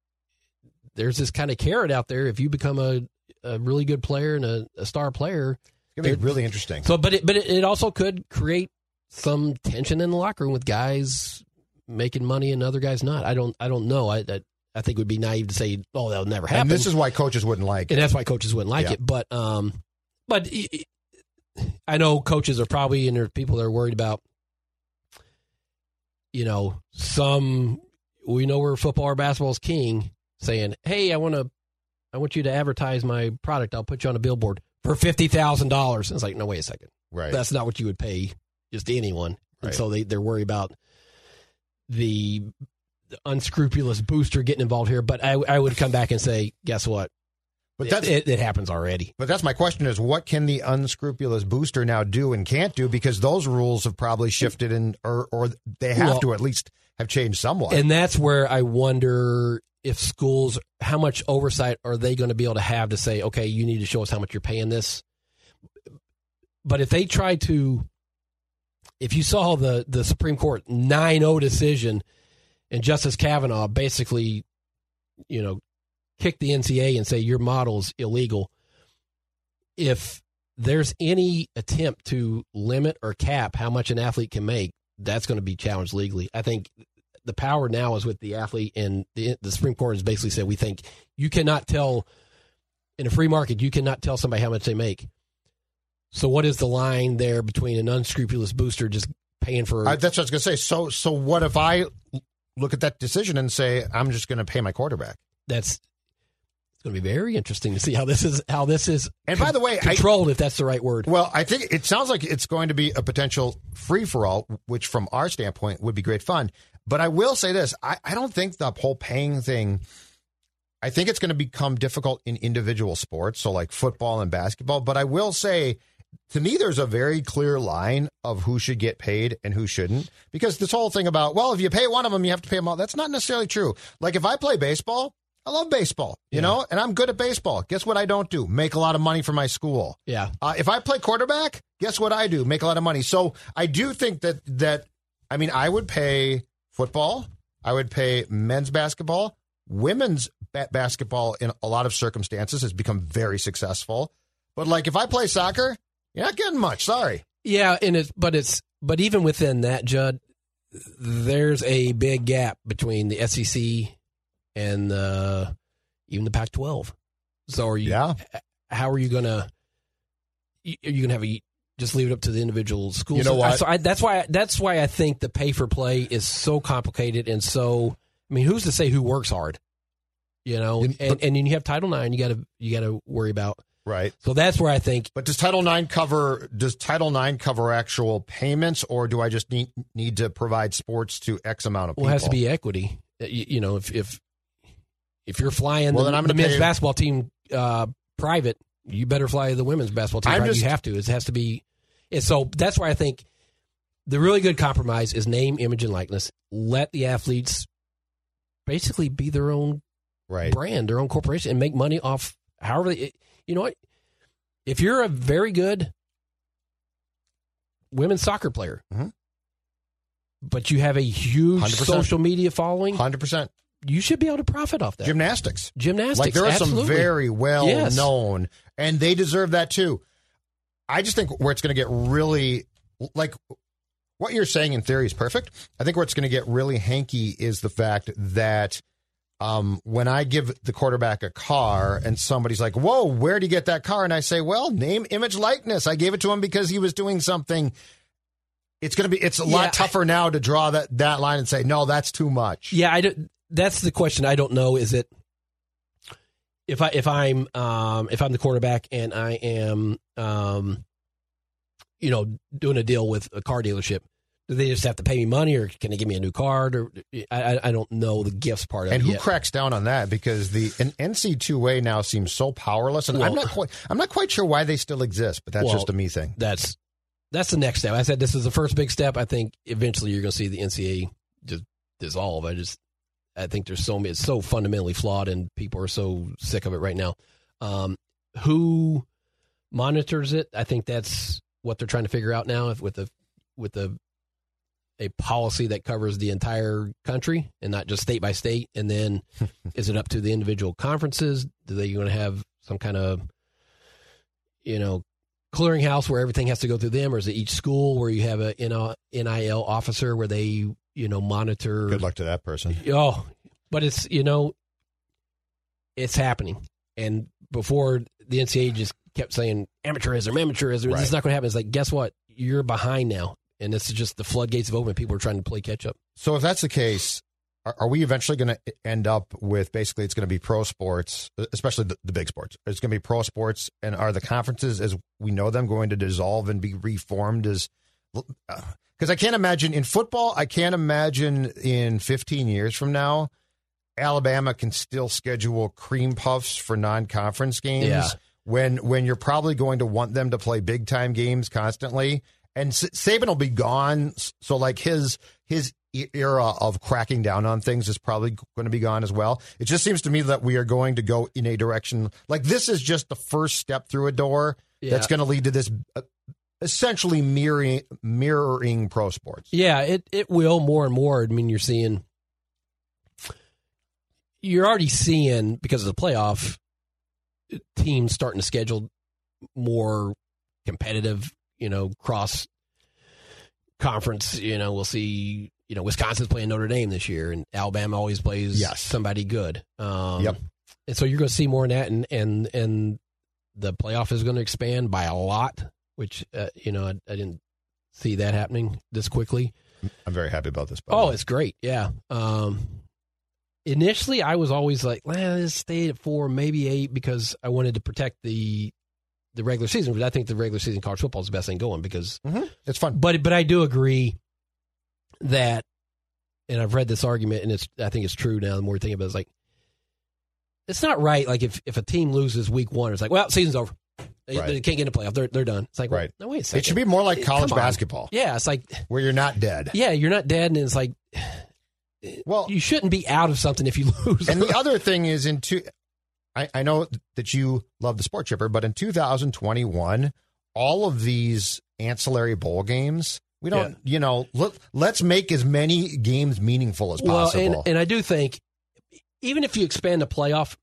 there's this kind of carrot out there. If you become a, a really good player and a, a star player, It's gonna be really interesting. so, but it, but it, it also could create some tension in the locker room with guys making money and other guys not. I don't, I don't know. I, I, I think it would be naive to say, oh, that'll never happen. and this is why coaches wouldn't like. it. and that's why coaches wouldn't like Yeah. it. But, um, but i- know coaches are probably, and there are people that are worried about, you know, some we know where football or basketball is king, saying, "Hey, I want to, I want you to advertise my product. I'll put you on a billboard for fifty thousand dollars." It's like, no, wait a second Right. that's not what you would pay just anyone. And so they, they're worried about the, the unscrupulous booster getting involved here. But I, I would come back and say, guess what? but that's it, it happens already. But that's my question: is what can the unscrupulous booster now do and can't do? Because those rules have probably shifted, and or or they have Well- to at least have changed somewhat. And that's where I wonder if schools, how much oversight are they going to be able to have to say, okay, you need to show us how much you're paying this. But if they try to, if you saw the, the Supreme Court 9 0 decision and Justice Kavanaugh basically, you know, kick the NCAA and say your model's illegal, if there's any attempt to limit or cap how much an athlete can make, that's going to be challenged legally. I think the power now is with the athlete, and the, the Supreme Court has basically said we think you cannot tell in a free market you cannot tell somebody how much they make. So what is the line there between an unscrupulous booster just paying for? I, that's what I was going to say. So so what if I look at that decision and say I'm just going to pay my quarterback? that's it's going to be very interesting to see how this is how this is. And by the way, I- controlled if that's the right word. Well, I think it sounds like it's going to be a potential free for all, which from our standpoint would be great fun. But I will say this I, I don't think the whole paying thing, I think it's going to become difficult in individual sports, so like football and basketball. But I will say, to me, there's a very clear line of who should get paid and who shouldn't. Because this whole thing about, well, if you pay one of them, you have to pay them all, that's not necessarily true. Like if I play baseball, I love baseball, you Yeah. know, and I'm good at baseball. Guess what I don't do? Make a lot of money for my school. yeah, Uh, if I play quarterback, guess what I do? Make a lot of money. So I do think that that I mean I would pay football, I would pay men's basketball, women's ba- basketball in a lot of circumstances has become very successful. But like if I play soccer, you're not getting much. Sorry. Yeah, and it's but it's but even within that, Judd, there's a big gap between the SEC and the even the Pac-12. So are you? Yeah. How are you gonna? Are you gonna have a just leave it up to the individual schools? You know what? So I, that's why that's why I think the pay for play is so complicated and so. I mean, who's to say who works hard? You know, And- and and then you have Title IX. You got to you got to worry about. Right. So that's where I think But does Title IX cover does Title IX cover actual payments, or do I just need need to provide sports to X amount of people? Well, it has to be equity. Uh, You, you know, if if if you're flying Well, the, then I'm the men's pay- basketball team uh, private, you better fly the women's basketball team. Private. just- you have to. It has to be. And so that's why I think the really good compromise is name, image, and likeness. Let the athletes basically be their own right. brand, their own corporation, and make money off however they. You know what? If you're a very good women's soccer player, Mhm. but you have a huge 100%. social media following, Hundred percent. you should be able to profit off that. Gymnastics. Gymnastics, Like there are absolutely. some very well Yes. known, and they deserve that too. I just think where it's going to get really like what you're saying in theory is perfect. I think where it's going to get really hanky is the fact that um, when I give the quarterback a car and somebody's like, "Whoa, where would you get that car?" and I say, "Well, name, image, likeness. I gave it to him because he was doing something." It's going to be. It's a Yeah, lot tougher now to draw that that line and say, "No, that's too much." Yeah, I don't, that's the question. I don't know. Is it if I if I'm um, if I'm the quarterback and I am um, you know doing a deal with a car dealership, do they just have to pay me money, or can they give me a new card? Or I, I- don't know the gifts part of And it. And who yet. cracks down on that? Because the an NC2A now seems so powerless, and I'm not quite I'm not quite sure why they still exist. But that's Well, just a me thing. that's that's the next step. I said this is the first big step. I think eventually you're going to see the NCAA just dissolve. I just I think there's so many, it's so fundamentally flawed, and people are so sick of it right now. Um, who monitors it? I think that's what they're trying to figure out now. If with the with the a policy that covers the entire country and not just state by state, and then is it up to the individual conferences? Do they going to have some kind of you know clearinghouse where everything has to go through them, or is it each school where you have a NIL NIL officer where they you know monitor? Good luck to that person. Oh, but it's you know, it's happening, and before the NCAA just kept saying amateurism, amateurism. Right. This is not going to happen. It's like guess what? You're behind now, and this is just the floodgates have opened. People are trying to play catch up. So if that's the case, are, are we eventually going to end up with basically it's going to be pro sports, especially the, the big sports? It's going to be pro sports, and are the conferences as we know them going to dissolve and be reformed as? Because uh, I can't imagine in football, I can't imagine in 15 years from now, Alabama can still schedule cream puffs for non-conference games Yeah. when when you're probably going to want them to play big time games constantly. And S- Saban will be gone, so like his his era of cracking down on things is probably going to be gone as well. It just seems to me that we are going to go in a direction like this is just the first step through a door Yeah. that's going to lead to this uh, essentially mirroring mirroring pro sports. Yeah, it it will more and more. I mean, you're seeing, you're already seeing because of the playoff teams starting to schedule more competitive, you know, cross conference. You know, we'll see. You know, Wisconsin's playing Notre Dame this year, and Alabama always plays Yes. somebody good. Um, Yep. And so you're going to see more of that, and and and the playoff is going to expand by a lot, which uh, you know I, I didn't see that happening this quickly. I'm very happy about this. Oh, it's great. Yeah. Um, initially, I was always like, well, let's stay at four, maybe eight, because I wanted to protect the the regular season. But I think the regular season college football is the best thing going because, mm-hmm. it's fun. but but I do agree that, and I've read this argument, and it's I think it's true now. The more you think about it, it's like it's not right. Like if if a team loses week one, it's like, well, season's over. They, Right. they can't get in the playoff. They're they're done. It's like, well, Right. no, wait a second. It should be more like college basketball, Yeah, it's like where you're not dead. yeah, you're not dead, and it's like Well, you shouldn't be out of something if you lose. and the other thing is in two, I, I know that you love the sport chipper, but in 2021, all of these ancillary bowl games, we don't, you know, let, let's make as many games meaningful as well, possible. and, and I do think even if you expand the playoff,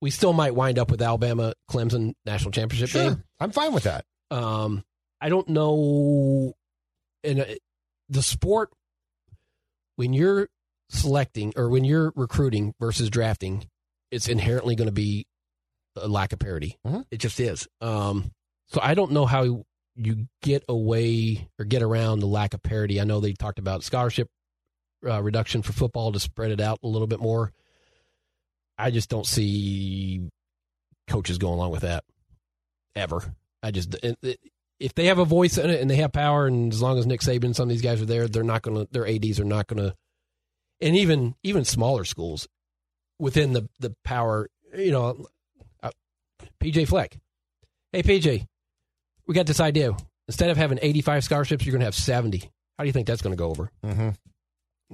we still might wind up with Alabama Clemson national championship Sure, game. I'm fine with that. Um, I don't know in a, the sport when you're selecting or when you're recruiting versus drafting, it's inherently going to be a lack of parity. Mhm. It just is. Um, so I don't know how you get away or get around the lack of parity. I know they talked about scholarship uh, reduction for football to spread it out a little bit more. I just don't see coaches going along with that ever. I just if they have a voice in it and they have power, and as long as Nick Saban and some of these guys are there, they're not going to. Their ads are not going to, and even even smaller schools within the the power, you know, uh, PJ Fleck. Hey PJ, we got this idea. Instead of having eighty five scholarships, you're going to have seventy. How do you think that's going to go over? Mm-hmm.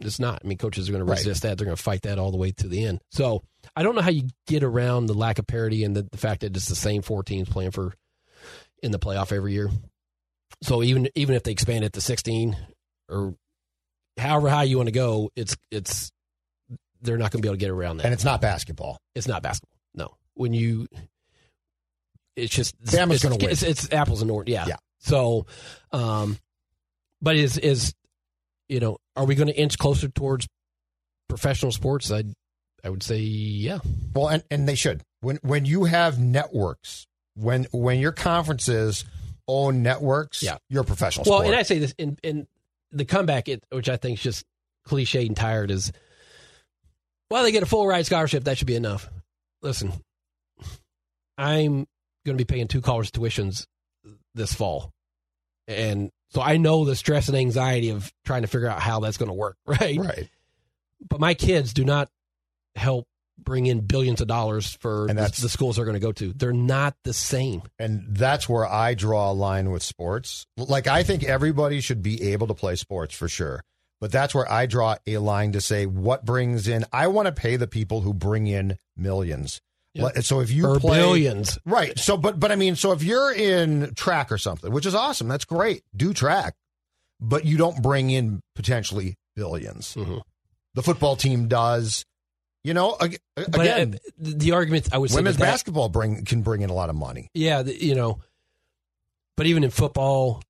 It's not. I mean, coaches are going to Right. resist that. They're going to fight that all the way to the end. So I don't know how you get around the lack of parity and the, the fact that it's the same four teams playing for in the playoff every year. So even even if they expand it to sixteen or however high you want to go, it's it's they're not going to be able to get around that. And it's not basketball. It's not basketball. No, when you, it's just Bama's it's, gonna win. It's, it's apples and oranges. Yeah. Yeah. So, um, but is is you know, are we going to inch closer towards professional sports? I I would say yeah. Well, and, and they should. When when you have networks, when when your conferences own networks, Yeah. you're a professional Well, sport. and I say this in in the comeback, it, which I think is just cliche and tired, is well, they get a full ride scholarship. That should be enough. Listen, I'm going to be paying two college tuitions this fall, and so I know the stress and anxiety of trying to figure out how that's going to work. Right. right. But my kids do not help bring in billions of dollars for And the, the schools they're going to go to. They're not the same. And that's where I draw a line with sports. Like I think everybody should be able to play sports for sure. But that's where I draw a line to say what brings in I want to pay the people who bring in millions. Yep. So if you or play billions. Right. So, but but I mean, so if you're in track or something, which is awesome, that's great. Do track, but you don't bring in potentially 1000000000s Mhm. The football team does. You know, ag- But again, uh, the argument I would say women's with that- basketball bring can bring in a lot of money. Yeah, the, you know, but even in football,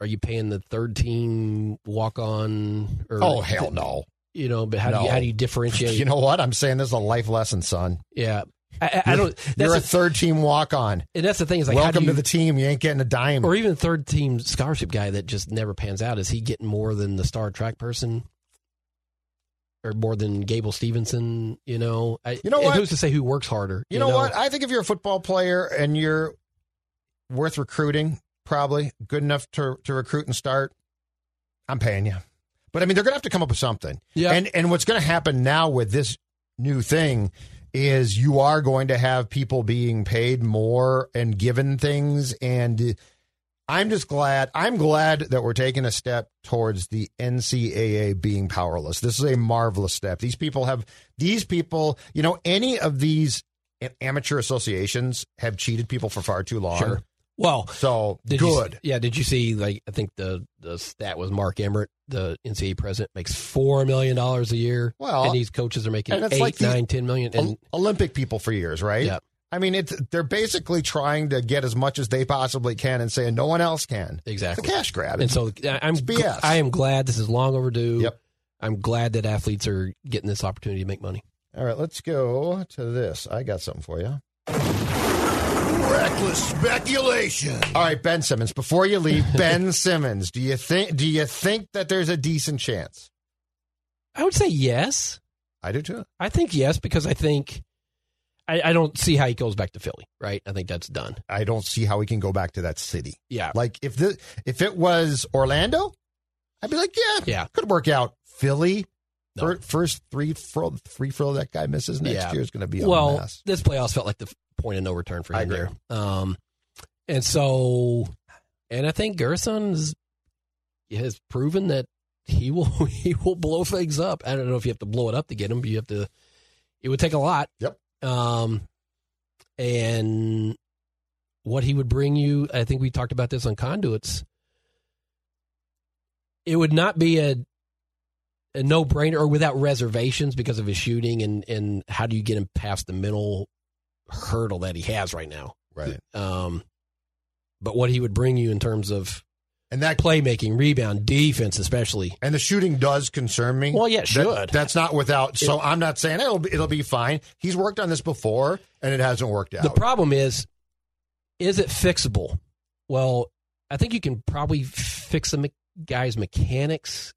are you paying the third team walk on? Or Oh hell no! You know, but how do you how do you differentiate? You know what? I'm saying this is a life lesson, son. yeah, I, I, don't. You're a That's third team walk on. and that's the thing is like Welcome you, to the team. You ain't getting a dime. or even third team scholarship guy that just never pans out. Is he getting more than the star track person? Or more than Gable Steveson, you know. I, You know what? Who's to say who works harder? You know, what? I think if you're a football player and you're worth recruiting, probably good enough to to recruit and start, I'm paying you. But I mean, they're going to have to come up with something. Yeah. And and what's going to happen now with this new thing is you are going to have people being paid more and given things and I'm just glad I'm glad that we're taking a step towards the NCAA being powerless. This is a marvelous step. These people have these people, you know, any of these amateur associations have cheated people for far too long. Sure. Well, So Did you- good. yeah. Did you see? Like, I think the the stat was Mark Emmert, the NCAA president, makes four million dollars a year. Well, and these coaches are making eight, like nine, ten million. And Olympic people for years, right? Yeah. I mean, it's they're basically trying to get as much as they possibly can and saying no one else can. exactly. It's a cash grab. And so I'm It's BS. I am glad this is long overdue. Yep. I'm glad that athletes are getting this opportunity to make money. All right, let's go to this. I got something for you. Reckless speculation. All right, Ben Simmons. Before you leave, Ben Simmons. Do you think? Do you think that there's a decent chance? I would say yes. I do too. I think yes because I think I, I don't see how he goes back to Philly. Right. I think that's done. I don't see how he can go back to that city. Yeah. Like if the if it was Orlando, I'd be like, yeah, Yeah. could work out. Philly, No. fir- first three throw, free throw that guy misses next Yeah. year is going to be a well, mess. this playoffs felt like the point of no return for I him agree. there. Um, and so, and I think Gersson's has proven that he will he will blow things up. I don't know if you have to blow it up to get him, but you have to. It would take a lot. Yep. Um, and what he would bring you, I think we talked about this on conduits. It would not be a a no brainer or without reservations because of his shooting and and how do you get him past the mental hurdle that he has right now? Right. Um, but what he would bring you in terms of And that playmaking, rebound, defense, especially. and the shooting does concern me. Well, yeah, it That- should. that's not without. So I'm not saying it'll be, it'll be fine. He's worked on this before, and it hasn't worked out. The problem is, is it fixable? Well, I think you can probably fix the me- guy's mechanics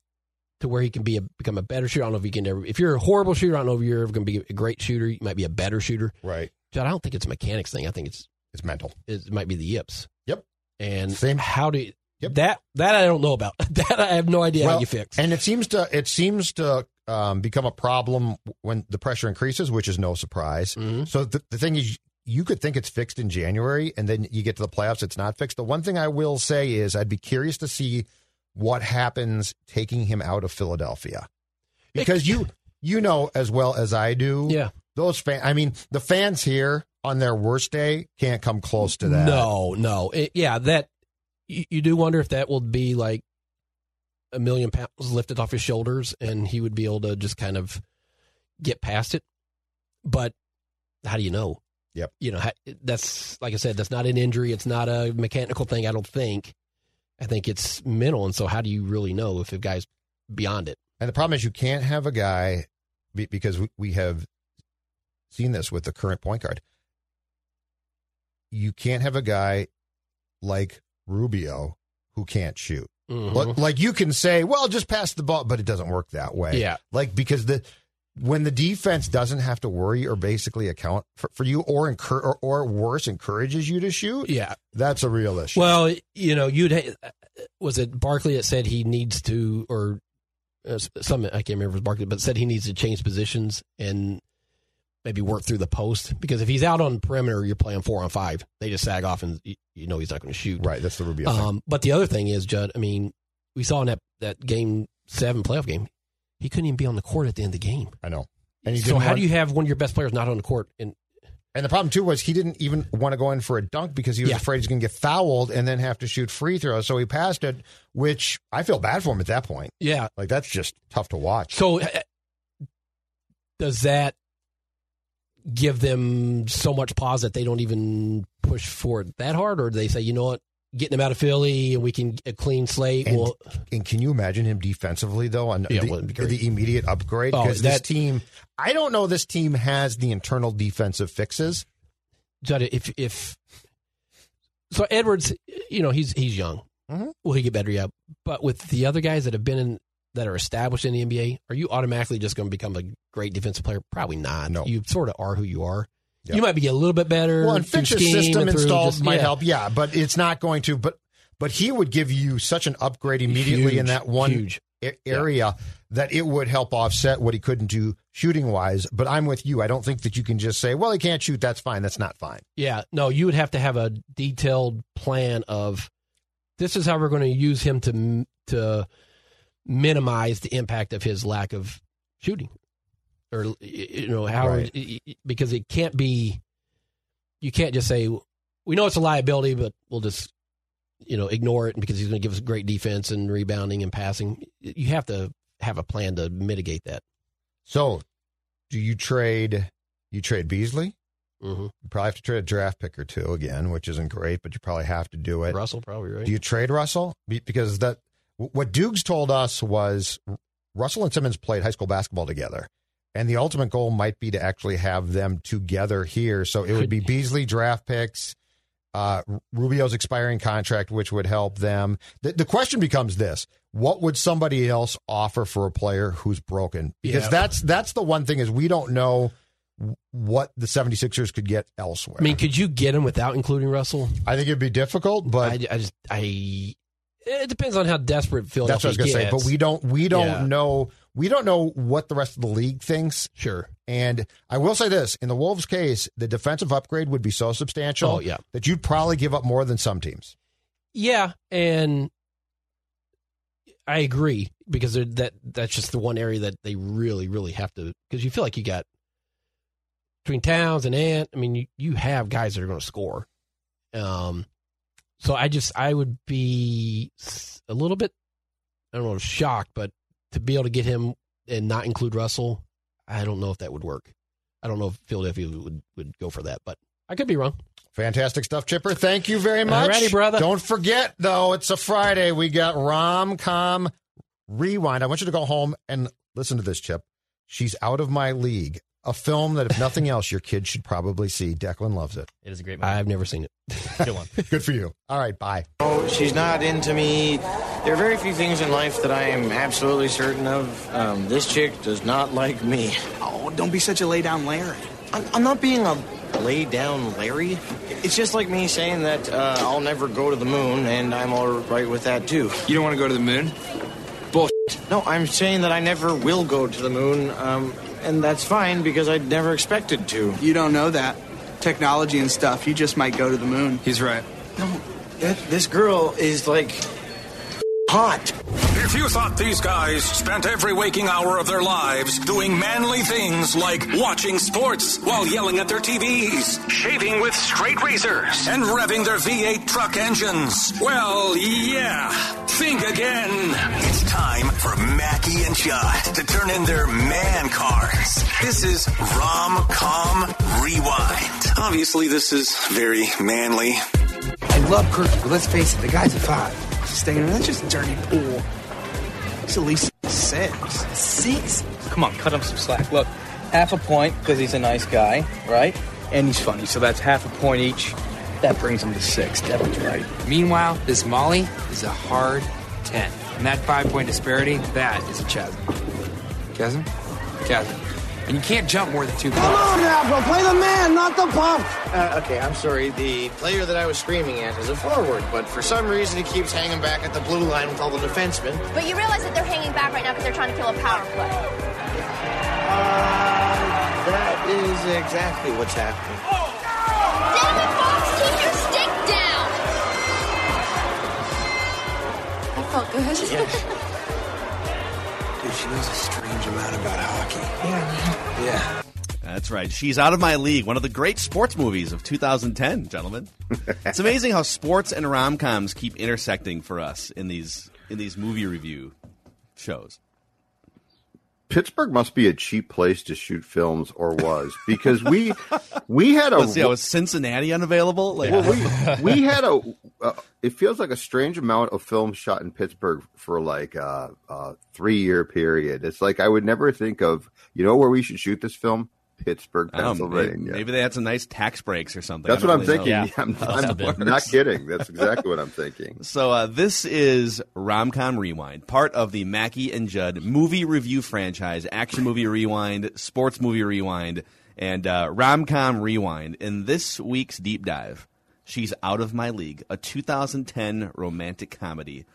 to where he can be a, become a better shooter. I don't know if you can ever. If you're a horrible shooter, I don't know if you're ever going to be a great shooter. You might be a better shooter. right. I don't think it's a mechanics thing. I think it's It's mental. it might be the yips. Yep. And Same. how do you, Yep. that that I don't know about. that I have no idea how you fix. And it seems to it seems to um, become a problem when the pressure increases, which is no surprise. Mhm. So the, the thing is, you could think it's fixed in January, and then you get to the playoffs, it's not fixed. The one thing I will say is, I'd be curious to see what happens taking him out of Philadelphia, because you you know as well as I do. Yeah. those fans. I mean, the fans here on their worst day can't come close to that. No, no. It- yeah, that you, you do wonder if that will be like a million pounds lifted off his shoulders and he would be able to just kind of get past it. But how do you know? Yep. You know, that's like I said, that's not an injury. It's not a mechanical thing. I don't think. I think it's mental. And so, how do you really know if a guy's beyond it? And the problem is, you can't have a guy because we- have seen this with the current point guard. You can't have a guy like Rubio who can't shoot. Mhm. Like- Like you can say, well, just pass the ball, but it doesn't work that way. Yeah. Like because the when the defense doesn't have to worry or basically account for, for you or, incur, or or worse encourages you to shoot, Yeah. that's a real issue. Well, you know, you'd ha- was it Barkley that said he needs to, or uh, some I can't remember if it was Barkley, but said he needs to change positions and maybe work through the post because if he's out on perimeter, you're playing four on five. They just sag off and you, you know he's not going to shoot. right, that's the Rubio. Um, but the other thing is, Judd. I mean, we saw in that that game seven playoff game, he couldn't even be on the court at the end of the game. I know. And he So how do you have one of your best players not on the court? And And the problem too was he didn't even want to go in for a dunk because he was Yeah. afraid he's going to get fouled and then have to shoot free throws. So he passed it, which I feel bad for him at that point. yeah, Like that's just tough to watch. So, uh, does that give them so much pause that they don't even push for it that hard, or do they say, you know what, getting him out of Philly and we can a clean slate? And, well, and can you imagine him defensively though on Yeah, the, well, it'd be great. the immediate upgrade? Oh, Because this that- team, I don't know, this team has the internal defensive fixes. Judd, if if so, Edwards, you know, he's he's young. Mhm. Will he get better? Yeah, but with the other guys that have been in that are established in the NBA, are you automatically just going to become a great defensive player? Probably not. No. you sort of are who you are. Yeah. You might be a little bit better. Well, and Finch's scheme system installed just- might yeah. help, yeah, but it's not going to. But but he would give you such an upgrade immediately in that one huge. area that it would help offset what he couldn't do shooting wise. But I'm with you. I don't think that you can just say, well, he can't shoot. That's fine. That's not fine. Yeah, no, you would have to have a detailed plan of this is how we're going to use him to to minimize the impact of his lack of shooting, or you know how Right. because it can't be. You can't just say we know it's a liability, but we'll just you know ignore it because he's going to give us great defense and rebounding and passing. You have to have a plan to mitigate that. So, do you trade? You trade Beasley? Mm-hmm. You probably have to trade a draft pick or two again, which isn't great, but you probably have to do it. Russell probably right. Do you trade Russell? Because that what Dukes told us was Russell and Simmons played high school basketball together. And the ultimate goal might be to actually have them together here. So it would be Beasley draft picks, uh, Rubio's expiring contract, which would help them. The, the question becomes this: What would somebody else offer for a player who's broken? Because Yeah. that's that's the one thing is we don't know what the 76ers could get elsewhere. I mean, could you get him without including Russell? I think it'd be difficult, but I, I just I it depends on how desperate That's Philadelphia what I was going to say. But we don't we don't Yeah. know we don't know what the rest of the league thinks. sure. And I will say this: in the Wolves' case, the defensive upgrade would be so substantial Oh, yeah. that you'd probably give up more than some teams. Yeah, and I agree because that that's just the one area that they really really have to because you feel like you got between Towns and Ant. I mean, you you have guys that are going to score. Um, so I just I would be a little bit I don't know shocked, but to be able to get him and not include Russell, I don't know if that would work. I don't know if Philadelphia would, would go for that, but I could be wrong. Fantastic stuff, Chipper. Thank you very much. Alrighty, brother. Don't forget, though, it's a Friday. We got Rom Com Rewind. I want you to go home and listen to this, Chip. She's out of my league. A film that, if nothing else, your kids should probably see. Declan loves it. It is a great movie. I've never seen it. Good one. Good for you. All right, bye. Oh, she's not into me. There are very few things in life that I am absolutely certain of. Um, this chick does not like me. Oh, don't be such a lay down Larry. I'm, I'm not being a lay down Larry. It's just like me saying that uh, I'll never go to the moon, and I'm all right with that too. You don't want to go to the moon? Bullshit. No, I'm saying that I never will go to the moon, um, and that's fine because I'd never expected to. You don't know that. Technology and stuff, you just might go to the moon. He's right. No, that, this girl is like hot. If you thought these guys spent every waking hour of their lives doing manly things like watching sports while yelling at their TVs, shaving with straight razors, and revving their V8 truck engines, well, yeah, think again. It's time for Mackey and Judd to turn in their man cards. This is Rom Com Rewind. Obviously, this is very manly. I love Kirky, but let's face it, the guy's a five. Staying in that's just a dirty pool. It's at least six. Six? Come on, cut him some slack. Look, half a point because he's a nice guy, right? And he's funny, so that's half a point each. That brings him to six. Devin's right. Meanwhile, this Molly is a hard 10. And that five point disparity, that is a chasm. Chasm? Chasm. And you can't jump more than two Come on now, bro. Play the man, not the pump. Uh, okay, I'm sorry. The player that I was screaming at is a forward, but for some reason he keeps hanging back at the blue line with all the defensemen. But you realize that they're hanging back right now because they're trying to kill a power play. Uh, that is exactly what's happening. Damn it, Fox! Keep your stick down! That felt good. Dude, she knows a strange amount about hockey. Yeah. Yeah. That's right. She's out of my league. One of the great sports movies of 2010, gentlemen. it's amazing how sports and rom coms keep intersecting for us in these in these movie review shows. Pittsburgh must be a cheap place to shoot films, or was because we we had a Let's see, was Cincinnati unavailable? Like, well, we we had a. Uh, it feels like a strange amount of films shot in Pittsburgh for like a, a three year period. It's like I would never think of. You know where we should shoot this film? Pittsburgh, I don't Pennsylvania. maybe, maybe they had some nice tax breaks or something. That's what don't I'm really know. thinking. I'm, I'm not kidding. That's exactly what I'm thinking. So uh, this is Romcom Rewind, part of the Mackey and Judd movie review franchise, action movie rewind, sports movie rewind, and uh, Romcom Rewind. In this week's deep dive, she's out of my league, a 2010 romantic comedy,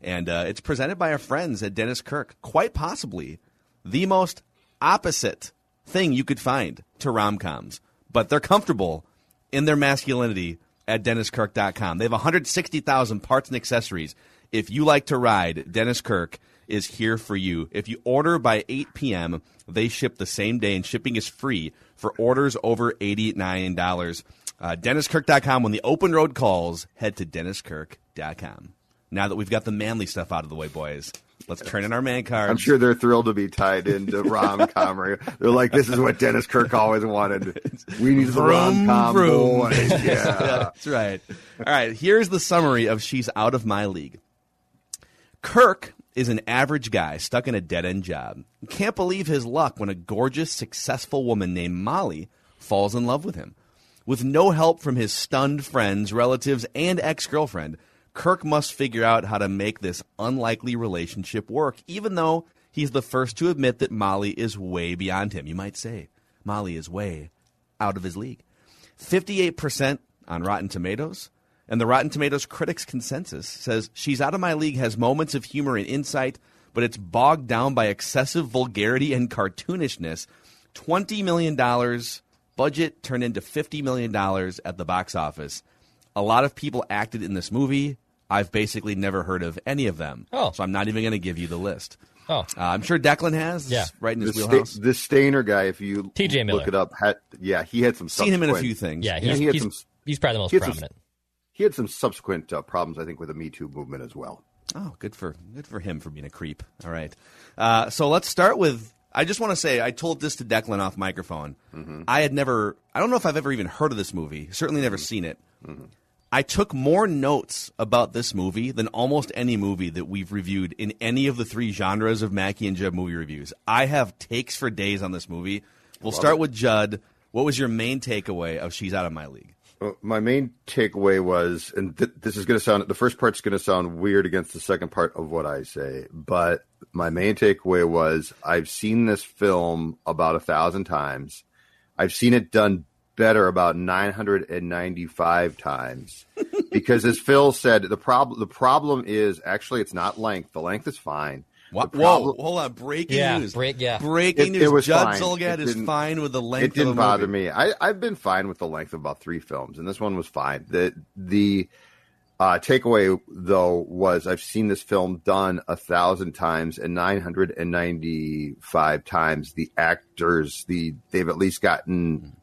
and uh, it's presented by our friends at Dennis Kirk. Quite possibly the most opposite thing you could find to rom-coms, but they're comfortable in their masculinity at DennisKirk.com. They have 160,000 parts and accessories. If you like to ride, Dennis Kirk is here for you. If you order by 8 p.m., they ship the same day, and shipping is free for orders over $89. Uh, DennisKirk.com. When the open road calls, head to DennisKirk.com. Now that we've got the manly stuff out of the way, boys, let's turn in our man cards. I'm sure they're thrilled to be tied into rom com. They're like, this is what Dennis Kirk always wanted. We need the Vroom, rom com vroom. boys. Yeah. That's right. All right, here's the summary of She's Out of My League. Kirk is an average guy stuck in a dead end job. Can't believe his luck when a gorgeous, successful woman named Molly falls in love with him. With no help from his stunned friends, relatives, and ex girlfriend, Kirk must figure out how to make this unlikely relationship work, even though he's the first to admit that Molly is way beyond him. You might say, Molly is way out of his league. 58% on Rotten Tomatoes. And the Rotten Tomatoes critics consensus says She's Out of My League has moments of humor and insight, but it's bogged down by excessive vulgarity and cartoonishness. $20 million budget turned into $50 million at the box office. A lot of people acted in this movie. I've basically never heard of any of them. Oh. So I'm not even going to give you the list. Oh. Uh, I'm sure Declan has. Yeah. Right in his The, wheelhouse. sta- the Stainer guy, if you TJ Miller. look it up, had, yeah, he had some. Seen him in a few things. Yeah, he's, he had he's, some. he's probably the most he had some- prominent. He had some subsequent uh, problems, I think, with the Me Too movement as well. Oh, good for good for him for being a creep. All right. Uh, so let's start with. I just want to say I told this to Declan off microphone. Mm-hmm. I had never. I don't know if I've ever even heard of this movie. Certainly never seen it. Mm-hmm. I took more notes about this movie than almost any movie that we've reviewed in any of the three genres of Mackey and Judd movie reviews. I have takes for days on this movie. We'll Love start it. with Judd. What was your main takeaway of She's Out of My League? My main takeaway was, and th- this is going to sound, the first part's going to sound weird against the second part of what I say, but my main takeaway was I've seen this film about a thousand times. I've seen it done better about 995 times because as Phil said, the problem, the problem is actually it's not length. The length is fine. What? The Whoa, hold on. Breaking Yeah, news. break- yeah. Breaking It- news. it was Judd fine. Zulgad It is fine with the length It didn't of a bother movie. me. I, I've been fine with the length of about three films, and this one was fine. The the uh, takeaway though was I've seen this film done a thousand times, and nine hundred and ninety five times the actors the they've at least gotten.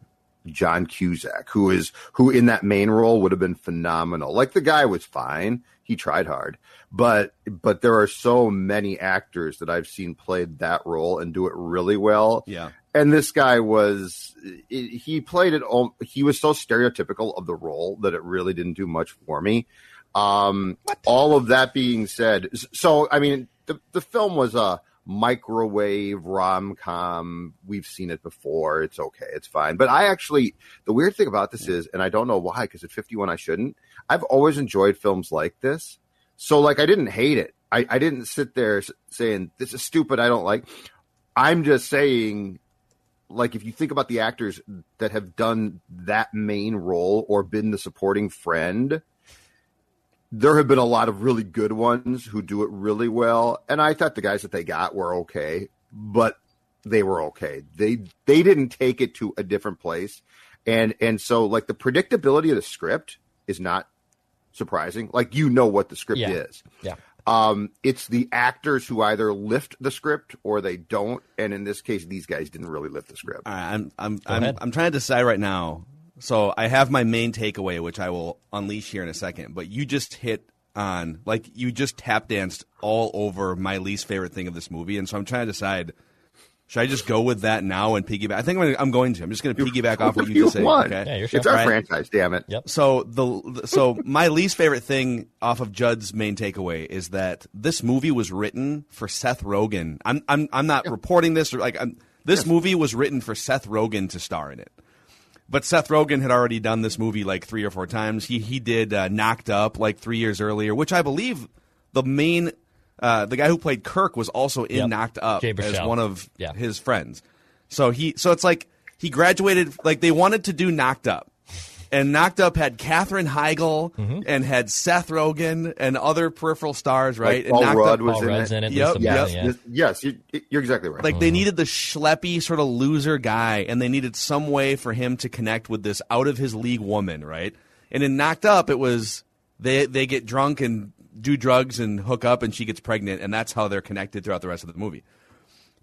John Cusack, who is who in that main role would have been phenomenal. Like the guy was fine; he tried hard, but but there are so many actors that I've seen played that role and do it really well. Yeah. and this guy was he played it all he was so stereotypical of the role that it really didn't do much for me. Um all of that being said so i mean the, the film was a microwave rom-com. We've seen it before. It's okay. It's fine. But i actually the weird thing about this is and i don't know why because at 51 i shouldn't i've always enjoyed films like this. So like i didn't hate it. I, I didn't sit there saying this is stupid. I don't like i'm just saying like if you think about the actors that have done that main role or been the supporting friend there have been a lot of really good ones who do it really well and i thought the guys that they got were okay but they were okay they they didn't take it to a different place and and so like the predictability of the script is not surprising like you know what the script Yeah. is Yeah. um, it's the actors who either lift the script or they don't, and in this case, these guys didn't really lift the script. All right, I'm I'm Go I'm. I'm trying to decide right now. So I have my main takeaway, which I will unleash here in a second. But you just hit on like you just tap danced all over my least favorite thing of this movie, and so I'm trying to decide. Should I just go with that now and piggyback? I think I'm, gonna, I'm going to. I'm just going to piggyback off what you, You just said. Okay, Yeah, you're It's our Right. franchise, damn it. Yep. So the so my least favorite thing off of Judd's main takeaway is that this movie was written for Seth Rogen. I'm I'm I'm not reporting this or like I'm, this movie was written for Seth Rogen to star in it. But Seth Rogen had already done this movie like three or four times. He he did uh, Knocked Up like three years earlier, which I believe the main uh, the guy who played Kirk was also in Yep. Knocked Up Jay as one of Yeah. his friends. So he so it's like he graduated like they wanted to do Knocked Up. And Knocked Up had Katherine Heigl Mm-hmm. and had Seth Rogen and other peripheral stars, right? Like and Paul Knocked Rudd Up, was Paul in Rudd's it. in it. Yep, Lisa yep. Yeah. Yes, yes, you, you're exactly right. like they needed the schleppy sort of loser guy, and they needed some way for him to connect with this out of his league woman, right? And in Knocked Up, it was they they get drunk and do drugs and hook up, and she gets pregnant, and that's how they're connected throughout the rest of the movie.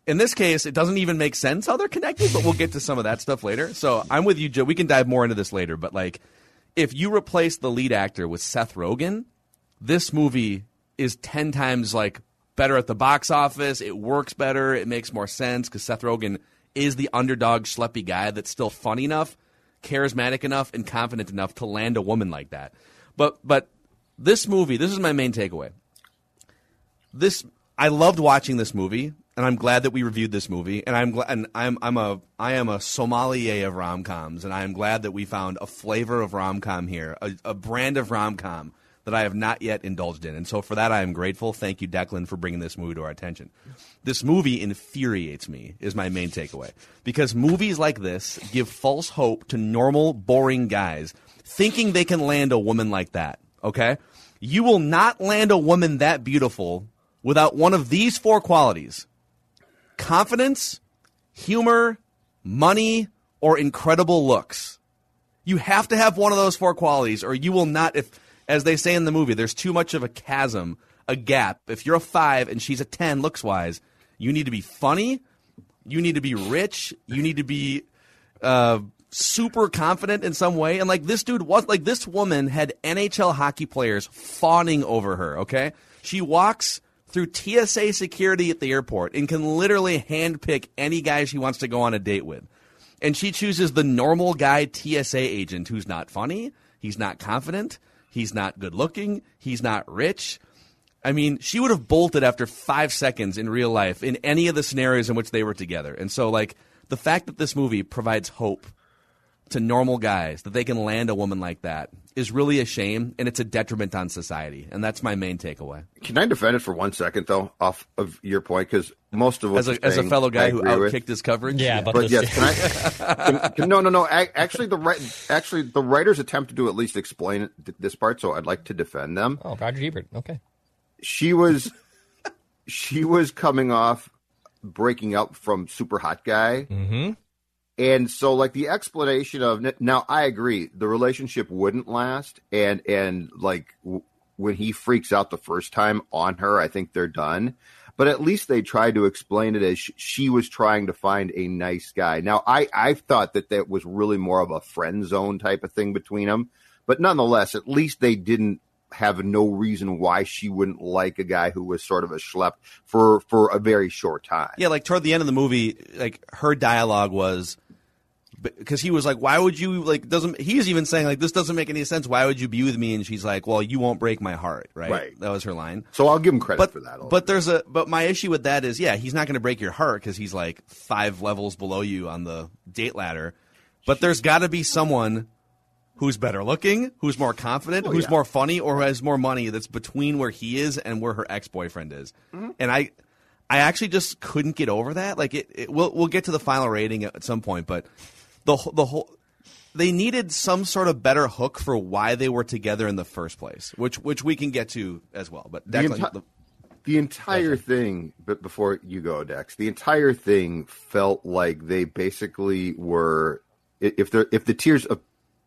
In this case, it doesn't even make sense how they're connected, but we'll get to some of that stuff later. So I'm with you, Joe. We can dive more into this later, but like, if you replace the lead actor with Seth Rogen, this movie is 10 times like better at the box office. It works better. It makes more sense because Seth Rogen is the underdog schleppy guy that's still funny enough, charismatic enough, and confident enough to land a woman like that. But but this movie, this is my main takeaway. This I loved watching this movie, and I'm glad that we reviewed this movie. And I'm glad, and I'm I'm a I am a sommelier of rom coms, and I am glad that we found a flavor of rom com here, a, a brand of rom com that I have not yet indulged in. And so for that, I am grateful. Thank you, Declan, for bringing this movie to our attention. This movie infuriates me, is my main takeaway. Because movies like this give false hope to normal, boring guys thinking they can land a woman like that, okay? You will not land a woman that beautiful without one of these four qualities confidence, humor, money, or incredible looks. You have to have one of those four qualities, or you will not. If, as they say in the movie, there's too much of a chasm, a gap. If you're a five and she's a ten, looks wise, you need to be funny, you need to be rich, you need to be uh, super confident in some way. And like this dude was like this woman had NHL hockey players fawning over her. Okay, she walks through TSA security at the airport and can literally handpick any guy she wants to go on a date with. And she chooses the normal guy TSA agent who's not funny, he's not confident, he's not good looking, he's not rich. I mean, she would have bolted after five seconds in real life in any of the scenarios in which they were together. And so, like, the fact that this movie provides hope to normal guys that they can land a woman like that is really a shame and it's a detriment on society. And that's my main takeaway. Can I defend it for one second, though, off of your point? Because most of what As a, as a fellow guy who agree with. outkicked his coverage. Yeah, but yes, can I? Can, can, no, no, no. ac- Actually, the right, actually, the writers attempt to at least explain it- this part, so I'd like to defend them. Oh, Roger Ebert. Okay. She was, she was coming off breaking up from super hot guy, mm-hmm. And so like the explanation of now, I agree, the relationship wouldn't last, and and like w- when he freaks out the first time on her, I think they're done. But at least they tried to explain it as sh- she was trying to find a nice guy. Now, I I thought that that was really more of a friend zone type of thing between them, but nonetheless, at least they didn't have no reason why she wouldn't like a guy who was sort of a schlep for for a very short time. Yeah, like toward the end of the movie, like her dialogue was because he was like, "Why would you like?" Doesn't he's even saying like, "This doesn't make any sense. Why would you be with me?" And she's like, "Well, you won't break my heart." Right. Right. That was her line. So I'll give him credit But for that. a but there's a but my issue with that is yeah, he's not going to break your heart because he's like five levels below you on the date ladder. But there's got to be someone who's better looking, who's more confident, Oh, who's yeah. more funny, or who has more money that's between where he is and where her ex boyfriend is. Mm-hmm. And I, I actually just couldn't get over that. Like it, it, we'll we'll get to the final rating at some point, but the the whole they needed some sort of better hook for why they were together in the first place, which which we can get to as well. But The enti- the- the entire thing, but before you go, Dex, the entire thing felt like they basically were. If they're if the tiers of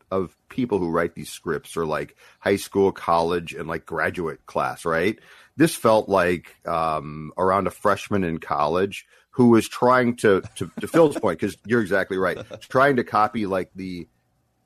of people who write these scripts are like high school, college, and like graduate class, right? This felt like um, around a freshman in college who was trying to to, to Phil's point because you're exactly right, trying to copy like the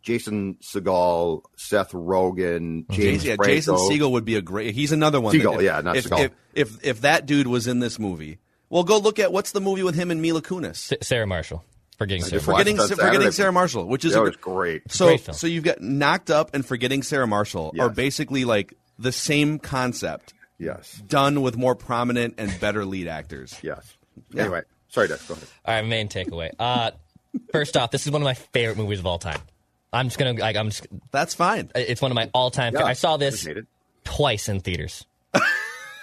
Jason Segel, Seth Rogen, James Jason, yeah, Jason Franco. Segel would be a great. He's another one. Segel, that if, yeah, not if, Seagal. if, if if that dude was in this movie, well, go look at what's the movie with him and Mila Kunis. Sarah Marshall. Forgetting Sarah. Forgetting, watched forgetting Sarah Marshall, which is That a, was great. So, Great so you've got knocked up and forgetting Sarah Marshall are basically like the same concept, Yes. done with more prominent and better lead actors. Yes. Yeah. Anyway, sorry, Dex. Go ahead. All right, main takeaway. Uh, first off, this is one of my favorite movies of all time. I'm just gonna like I'm just That's fine. it's one of my all time. Yeah, I saw this twice in theaters.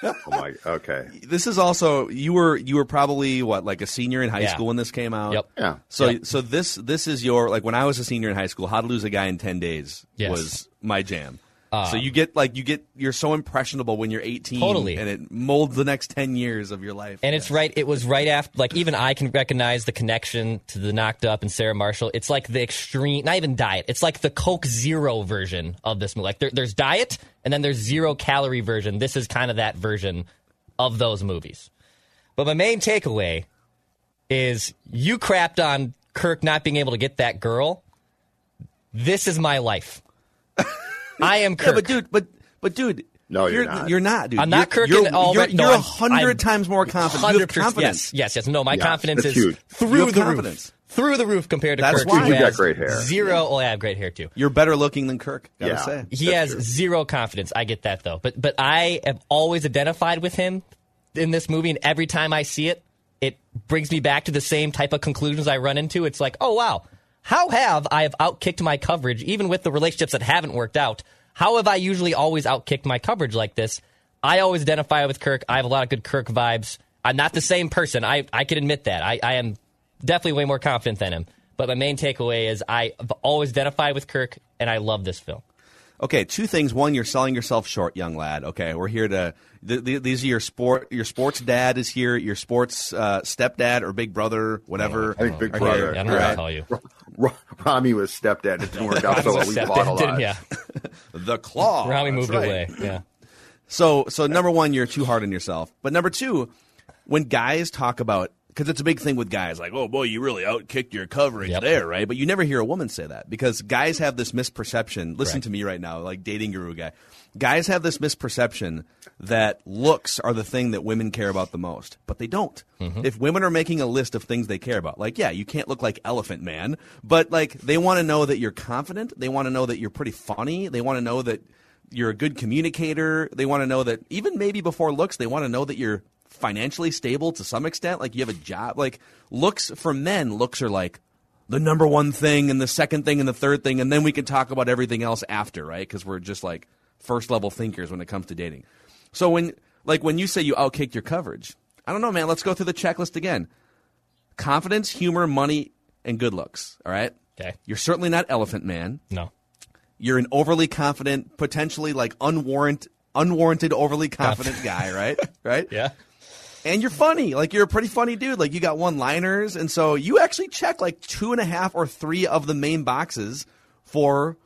Oh my. Okay. This is also you were you were probably what like a senior in high Yeah. school when this came out. Yep. Yeah. So Yep. so this this is your like when I was a senior in high school, How to Lose a Guy in Ten Days Yes. was my jam. Uh, so you get like you get you're so impressionable when you're 18, Totally. and it molds the next 10 years of your life. And it's right. It was right after. Like even I can recognize the connection to the Knocked Up and Sarah Marshall. It's like the extreme. Not even diet. It's like the Coke Zero version of this movie. Like there, there's diet and then there's zero calorie version. This is kind of that version of those movies. But my main takeaway is you crapped on Kirk not being able to get that girl. This is my life. I am yeah, Kirk. but dude, but but dude, No, you're you're not. You're not, dude. I'm not Kirk You're, in all you're, you're a I'm- hundred times more confident. You have 100%. confidence. Yes, yes, yes. No, my Yes, confidence is huge. through the confidence. roof. Through the roof compared to That's Kirk. why. who You've got great hair. Zero. Oh, I have great hair too. You're better looking than Kirk. Gotta Yeah. say. He That's has true. zero confidence. I get that though. But but I have always identified with him in this movie, and every time I see it, it brings me back to the same type of conclusions I run into. It's like, oh wow, how have I have outkicked my coverage, even with the relationships that haven't worked out? How have I usually always outkicked my coverage like this? I always identify with Kirk. I have a lot of good Kirk vibes. I'm not the same person. I I can admit that. I, I am definitely way more confident than him. But my main takeaway is I've always identified with Kirk, and I love this film. Okay, two things. One, you're selling yourself short, young lad. Okay, we're here to. Th- th- these are your sport. Your sports dad is here. Your sports uh, stepdad or big brother, whatever. I think Big are Brother. here. I don't know what to tell you. R- Rami was stepdad. It didn't work out so well. We Step fought a lot. didn't- yeah. The claw. Rami moved right. away. Yeah. So, so number one, you're too hard on yourself. But number two, when guys talk about because it's a big thing with guys. Like, oh boy, you really outkicked your coverage there, right? But you never hear a woman say that because guys have this misperception. Listen Right. to me right now, like dating guru guy. Guys have this misperception that looks are the thing that women care about the most, but they don't. Mm-hmm. If women are making a list of things they care about, like yeah, you can't look like Elephant Man, but like they want to know that you're confident. They want to know that you're pretty funny. They want to know that you're a good communicator. They want to know that even maybe before looks, they want to know that you're financially stable to some extent. Like you have a job. Like looks for men, looks are like the number one thing and the second thing and the third thing, and then we can talk about everything else after, right? Because we're just like first level thinkers when it comes to dating. So when like when you say you outkicked your coverage, I don't know, man. Let's go through the checklist again: confidence, humor, money, and good looks. All right. Okay. You're certainly not Elephant Man. No. You're an overly confident, potentially like unwarranted, unwarranted, overly confident guy, right? Right. Yeah. And you're funny. Like you're a pretty funny dude. Like you got one liners. And so you actually check like two and a half or three of the main boxes for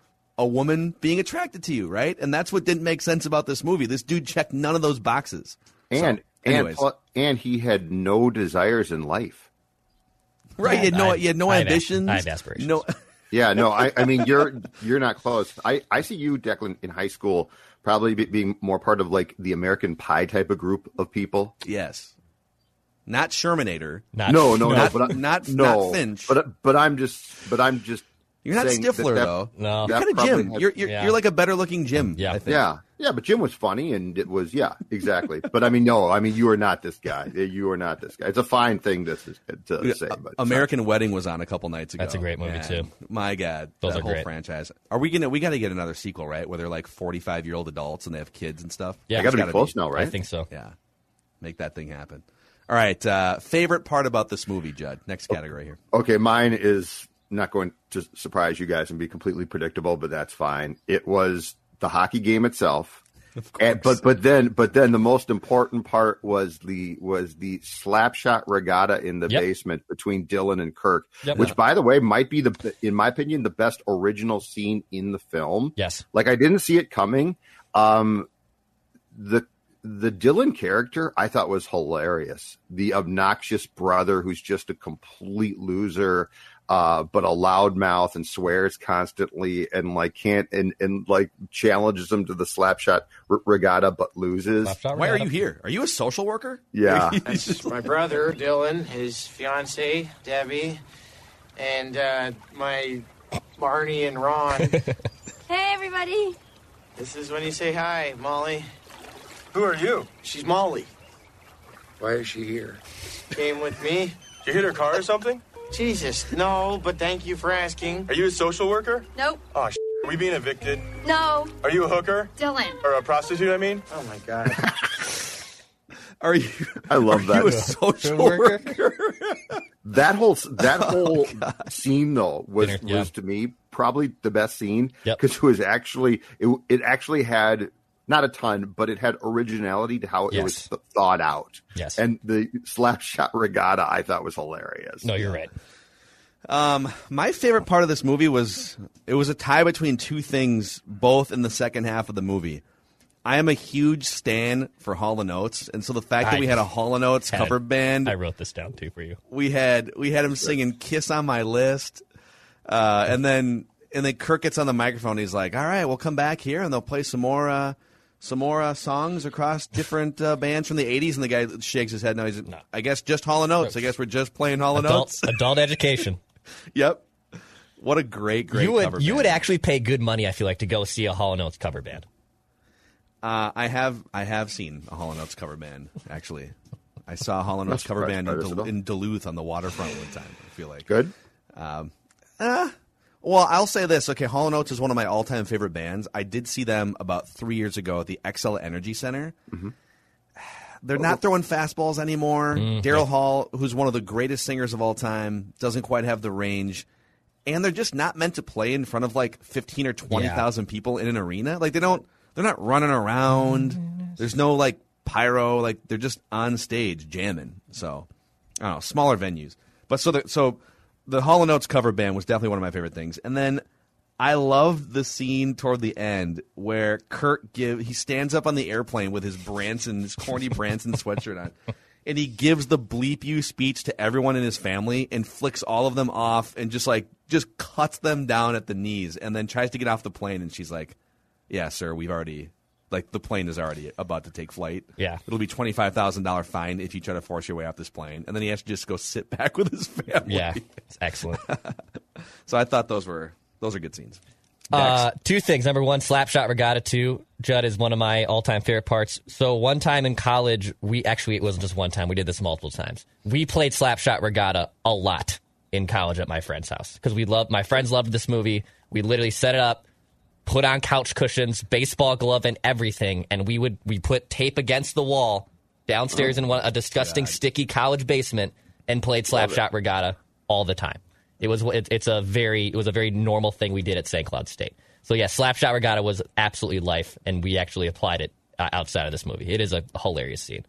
a woman being attracted to you, right? And that's what didn't make sense about this movie. This dude checked none of those boxes. And So, and and he had no desires in life. right. You had no, I- you had no I have- ambitions. I have aspirations. No. Yeah, no, I, I mean you're you're not close. I, I see you, Declan, in high school, probably be, being more part of like the American Pie type of group of people. yes. Not Shermanator. Not, no, no, no, not- but I, not- no, not Finch. But but I'm just but I'm just You're not saying that that- though. No. You're kind of Jim. had- You're you're, Yeah. you're like a better looking Jim. Yeah. I think. Yeah, yeah, but Jim was funny, and it was yeah, exactly. but I mean, no, I mean you are not this guy. You are not this guy. It's a fine thing to, to say, but American Wedding was on a couple nights ago. That's a great movie, And too. My God, Those that are whole great. franchise. Are we gonna? We got to get another sequel, right? Where they're like forty-five year old adults and they have kids and stuff. Yeah. I got to It's be close now, right? I think so. Yeah, make that thing happen. All right. Uh, favorite part about this movie, Judd? Next category here. Okay, mine is not going to surprise you guys and be completely predictable, but that's fine. It was the hockey game itself. And, but but then but then the most important part was the was the slap shot regatta in the Yep. basement between Dylan and Kirk, Yep. which by the way might be the in my opinion the best original scene in the film. Yes. Like I didn't see it coming. Um, the the Dylan character I thought was hilarious. The obnoxious brother who's just a complete loser, uh, but a loudmouth and swears constantly and like can't and and like challenges him to the slapshot r- regatta but loses. Slapshot Why are you here? Are you a social worker? Yeah. This is my brother, Dylan, his fiance, Debbie, and uh, my Marnie and Ron. Hey, everybody. this is when you say hi, Molly. Who are you? She's Molly. Why is she here? Came with me. Did you hit her car or something? Jesus, no, but thank you for asking. Are you a social worker? Nope. Oh, sh- are we being evicted? No. Are you a hooker? Dylan. Or a prostitute, I mean? Oh my God. Are you? I love Are you a that. social worker? worker? That whole that oh, whole scene though was Dinner, yeah. was to me probably the best scene Yep. because it was actually it it actually had not a ton, but it had originality to how it Yes. was th- thought out. Yes. and the slap shot regatta I thought was hilarious. No, you're right. Um, my favorite part of this movie was it was a tie between two things, both in the second half of the movie. I am a huge stan for Hall and Oates, and so the fact that I we had a Hall and Oates had- cover band, I wrote this down too for you. we had we had him singing "Kiss on My List," uh, and then and then Kirk gets on the microphone. He's like, "All right, we'll come back here and they'll play some more." Uh, some more uh, songs across different uh, bands from the '80s, and the guy shakes his head. No, he's, I guess just Hall and Oates. I guess we're just playing Hall and Adult, Oates. adult education. Yep. What a great, great you would cover you would actually pay good money. I feel like to go see a Hall and Oates cover band. Uh, I have I have seen a Hall and Oates cover band. Actually, I saw a Hall and Not Oates cover band in, Dul- in Duluth on the waterfront one time. I feel like Good. Well, I'll say this. Okay, Hall and Oates is one of my all-time favorite bands. I did see them about three years ago at the Xcel Energy Center. Mm-hmm. They're not throwing fastballs anymore. Daryl Hall, who's one of the greatest singers of all time, doesn't quite have the range, and they're just not meant to play in front of like fifteen or twenty thousand people in an arena. Like they don't, they're not running around. There's no like pyro. Like they're just on stage jamming. So I don't know, smaller venues. But so the so the Hall Oates cover band was definitely one of my favorite things. And then I loved the scene toward the end where Kirk give he stands up on the airplane with his Branson, his corny Branson sweatshirt on. and he gives the bleep you speech to everyone in his family and flicks all of them off and just like just cuts them down at the knees and then tries to get off the plane and she's like, "Yeah, sir, we've already like the plane is already about to take flight. Yeah. It'll be twenty five thousand dollar fine if you try to force your way off this plane, and then he has to just go sit back with his family. Yeah, it's excellent. so I thought those were those are good scenes. Uh, two things. Number one, Slapshot Regatta 2. Judd is one of my all time favorite parts. So, one time in college, we actually, it wasn't just one time, we did this multiple times. We played Slapshot Regatta a lot in college at my friend's house because we loved, my friends loved this movie. We literally set it up, put on couch cushions, baseball glove, and everything. And we would, we put tape against the wall downstairs in one, a disgusting, sticky college basement and played Slapshot Regatta all the time. It was it, it's a very it was a very normal thing we did at St. Cloud State. So yeah, Slapshot Regatta was absolutely life, and we actually applied it uh, outside of this movie. It is a hilarious scene.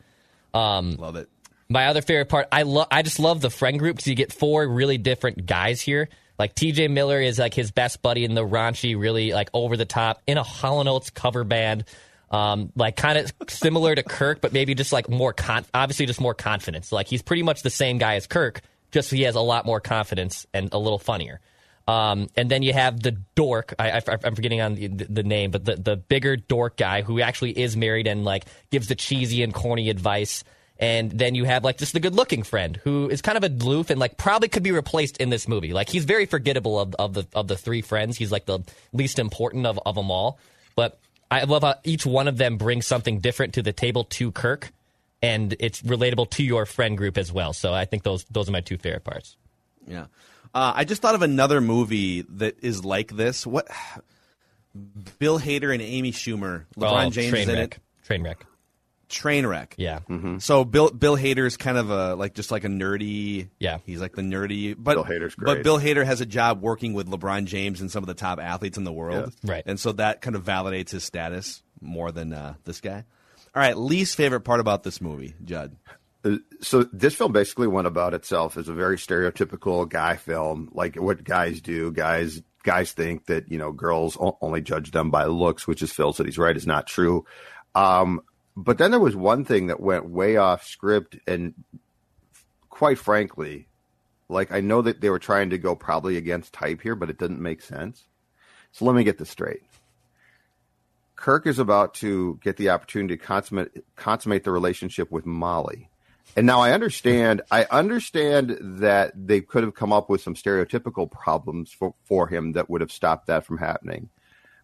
Um, Love it. My other favorite part, I love I just love the friend group because you get four really different guys here. Like T.J. Miller is like his best buddy in the raunchy, really like over the top in a Hall Oates cover band. Um, like kind of similar to Kirk, but maybe just like more con- obviously just more confidence. Like he's pretty much the same guy as Kirk, just he has a lot more confidence and a little funnier. Um, and then you have the dork. I, am forgetting on the, the, name, but the, the bigger dork guy who actually is married and like gives the cheesy and corny advice. And then you have like just the good looking friend who is kind of aloof and like probably could be replaced in this movie. Like he's very forgettable of, of the of the three friends. He's like the least important of, of them all. But I love how each one of them brings something different to the table to Kirk and it's relatable to your friend group as well. So I think those those are my two favorite parts. Yeah, uh, I just thought of another movie that is like this. What? Bill Hader and Amy Schumer, LeBron oh, James in wreck. it. Trainwreck. Trainwreck. Yeah. Mm-hmm. So Bill Bill Hader is kind of a like just like a nerdy. Yeah. He's like the nerdy. But Bill Hader's But. Bill Hader has a job working with LeBron James and some of the top athletes in the world. Yeah. Right. And so that kind of validates his status more than uh, this guy. All right, least favorite part about this movie, Judd. Uh, So this film basically went about itself as a very stereotypical guy film, like what guys do. Guys guys think that you know girls only judge them by looks, which is Phil said he's right is not true. Um, but then there was one thing that went way off script, and quite frankly, like I know that they were trying to go probably against type here, but it didn't make sense. So let me get this straight. Kirk is about to get the opportunity to consummate consummate the relationship with Molly. And now I understand I understand that they could have come up with some stereotypical problems for, for him that would have stopped that from happening.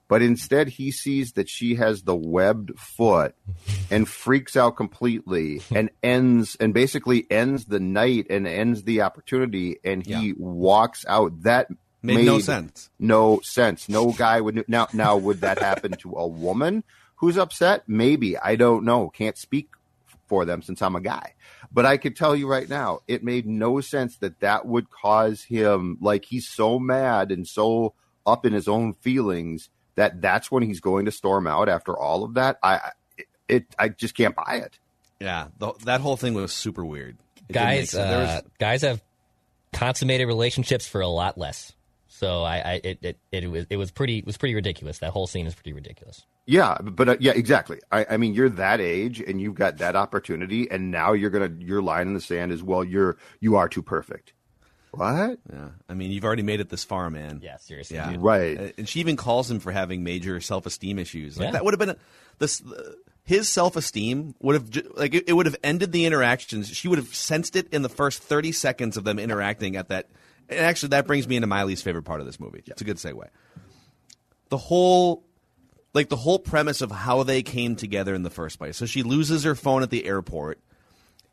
But instead he sees that she has the webbed foot and freaks out completely and ends and basically ends the night and ends the opportunity and he walks out. That Made no sense. no sense. No guy would now. Now, would that happen to a woman who's upset? Maybe I don't know. Can't speak for them since I'm a guy. But I could tell you right now, it made no sense that that would cause him like he's so mad and so up in his own feelings that that's when he's going to storm out after all of that. I it, it I just can't buy it. Yeah, the, that whole thing was super weird. It guys, sense. Was- uh, guys have consummated relationships for a lot less. So I, I it, it, it was it was pretty it was pretty ridiculous. That whole scene is pretty ridiculous. Yeah, but uh, yeah, exactly. I, I mean, you're that age and you've got that opportunity, and now you're gonna your line in the sand is well, you're you are too perfect. What? Yeah, I mean, you've already made it this far, man. Yeah, seriously. Yeah, dude. Right. Uh, And she even calls him for having major self-esteem issues. Like Yeah. that would have been a, this. Uh, his self-esteem would have like it, it would have ended the interactions. She would have sensed it in the first thirty seconds of them interacting at that. And actually, that brings me into my least favorite part of this movie. It's a good segue. The whole, like the whole premise of how they came together in the first place. So she loses her phone at the airport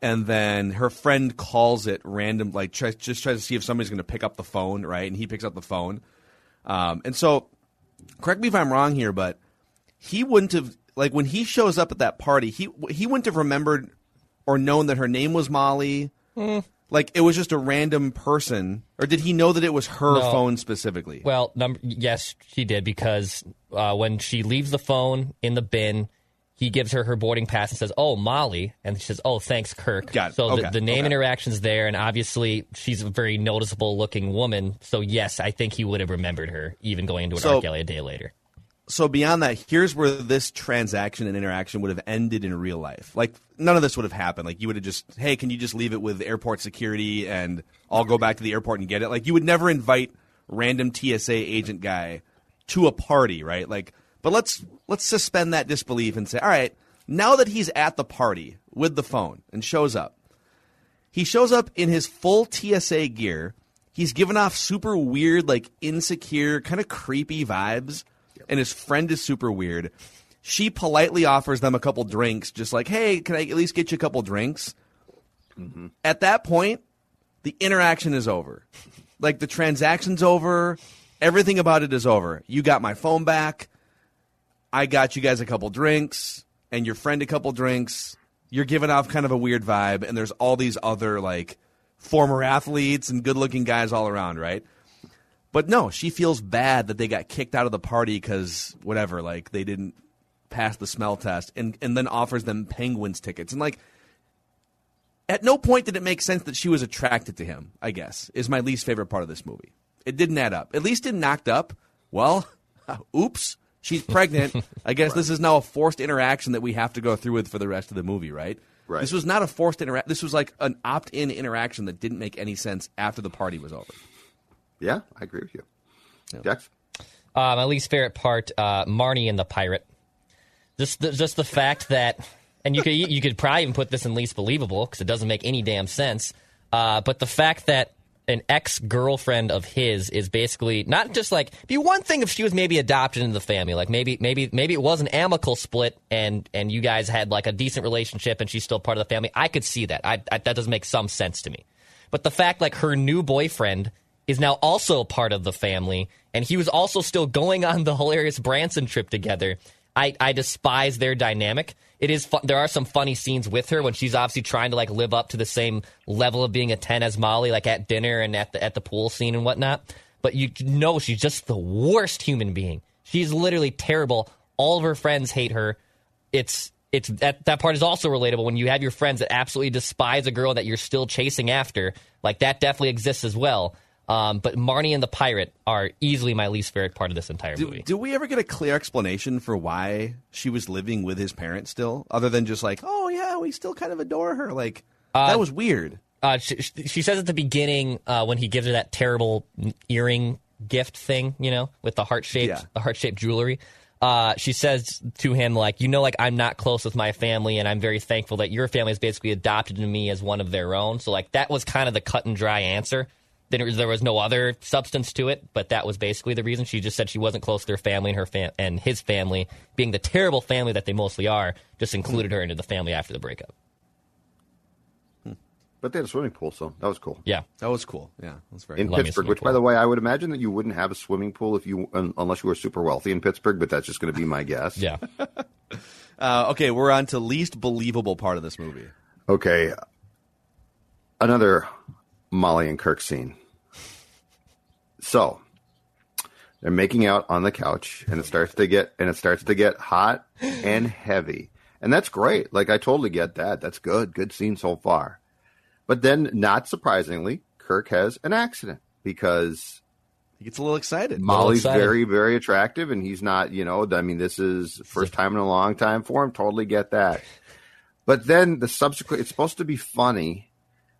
and then her friend calls it random, like tries, just tries to see if somebody's going to pick up the phone, right? And he picks up the phone, um, and so correct me if I'm wrong here, but he wouldn't have like when he shows up at that party, he he wouldn't have remembered or known that her name was Molly. Like it was just a random person, or did he know that it was her No. phone specifically? Well, number yes, she did because uh, when she leaves the phone in the bin, he gives her her boarding pass and says, "Oh, Molly," and she says, "Oh, thanks, Kirk." Got it. So Okay. the, the name Okay. interaction's there, and obviously she's a very noticeable looking woman. So yes, I think he would have remembered her even going into an So- art gallery a day later. so beyond that, here's where this transaction and interaction would have ended in real life. Like none of this would have happened. Like you would have just, hey, can you just leave it with airport security and I'll go back to the airport and get it. Like you would never invite random TSA agent guy to a party, right? Like, but let's let's suspend that disbelief and say, all right, now that he's at the party with the phone and shows up, he shows up in his full TSA gear. He's giving off super weird, like insecure, kind of creepy vibes, and his friend is super weird. She politely offers them a couple drinks, just like, hey, can I at least get you a couple drinks? Mm-hmm. At that point, the interaction is over. Like the transaction's over. Everything about it is over. You got my phone back. I got you guys a couple drinks and your friend a couple drinks. You're giving off kind of a weird vibe, and there's all these other like former athletes and good looking guys all around, right? But no, she feels bad that they got kicked out of the party because whatever, like they didn't pass the smell test, and and then offers them Penguins tickets, and like at no point did it make sense that she was attracted to him. I guess is my least favorite part of this movie. It didn't add up. At least in Knocked Up, well, oops, she's pregnant. I guess this is now a forced interaction that we have to go through with for the rest of the movie, right? Right. This was not a forced interaction. This was like an opt-in interaction that didn't make any sense after the party was over. Yeah, I agree with you. Dex? Uh, my least favorite part, uh, Marnie and the pirate. Just the, just the fact that, and you could you could probably even put this in least believable because it doesn't make any damn sense. Uh, but the fact that an ex girlfriend of his is basically not just like be one thing if she was maybe adopted into the family, like maybe maybe maybe it was an amicable split and and you guys had like a decent relationship and she's still part of the family. I could see that. I, I that doesn't make some sense to me. But the fact like her new boyfriend is now also part of the family, and he was also still going on the hilarious Branson trip together. I, I despise their dynamic. It is there are some funny scenes with her when she's obviously trying to like live up to the same level of being a ten as Molly, like at dinner and at the at the pool scene and whatnot. But you know she's just the worst human being. She's literally terrible. All of her friends hate her. It's it's that that part is also relatable when you have your friends that absolutely despise a girl that you're still chasing after. Like that definitely exists as well. Um, but Marnie and the pirate are easily my least favorite part of this entire Do, movie. do we ever get a clear explanation for why she was living with his parents still, other than just like, oh yeah, we still kind of adore her? Like that was weird. Uh, she, she says at the beginning uh, when he gives her that terrible earring gift thing, you know, with the heart shaped Yeah. the heart shaped jewelry. Uh, she says to him like, you know, like I'm not close with my family, and I'm very thankful that your family has basically adopted me as one of their own. So like that was kind of the cut and dry answer. There, there was no other substance to it, but that was basically the reason. She just said she wasn't close to her family, and her fam- and his family, being the terrible family that they mostly are, just included her into the family after the breakup. But they had a swimming pool, so that was cool. Yeah, that was cool. Yeah, that's very in cool. Love me a Pittsburgh. swimming Which, by the way, I would imagine that you wouldn't have a swimming pool if you, un, unless you were super wealthy in Pittsburgh. But that's just going to be my guess. Yeah. Uh, okay, we're on to least believable part of this movie. Okay. Another Molly and Kirk scene. So they're making out on the couch and it starts to get and it starts to get hot and heavy. And that's great. Like I totally get that. That's good. Good scene so far. But then not surprisingly, Kirk has an accident because he gets a little excited. Molly's excited. very, very attractive, and he's not. You know, I mean, this is first time in a long time for him. Totally get that. But then the subsequent, it's supposed to be funny,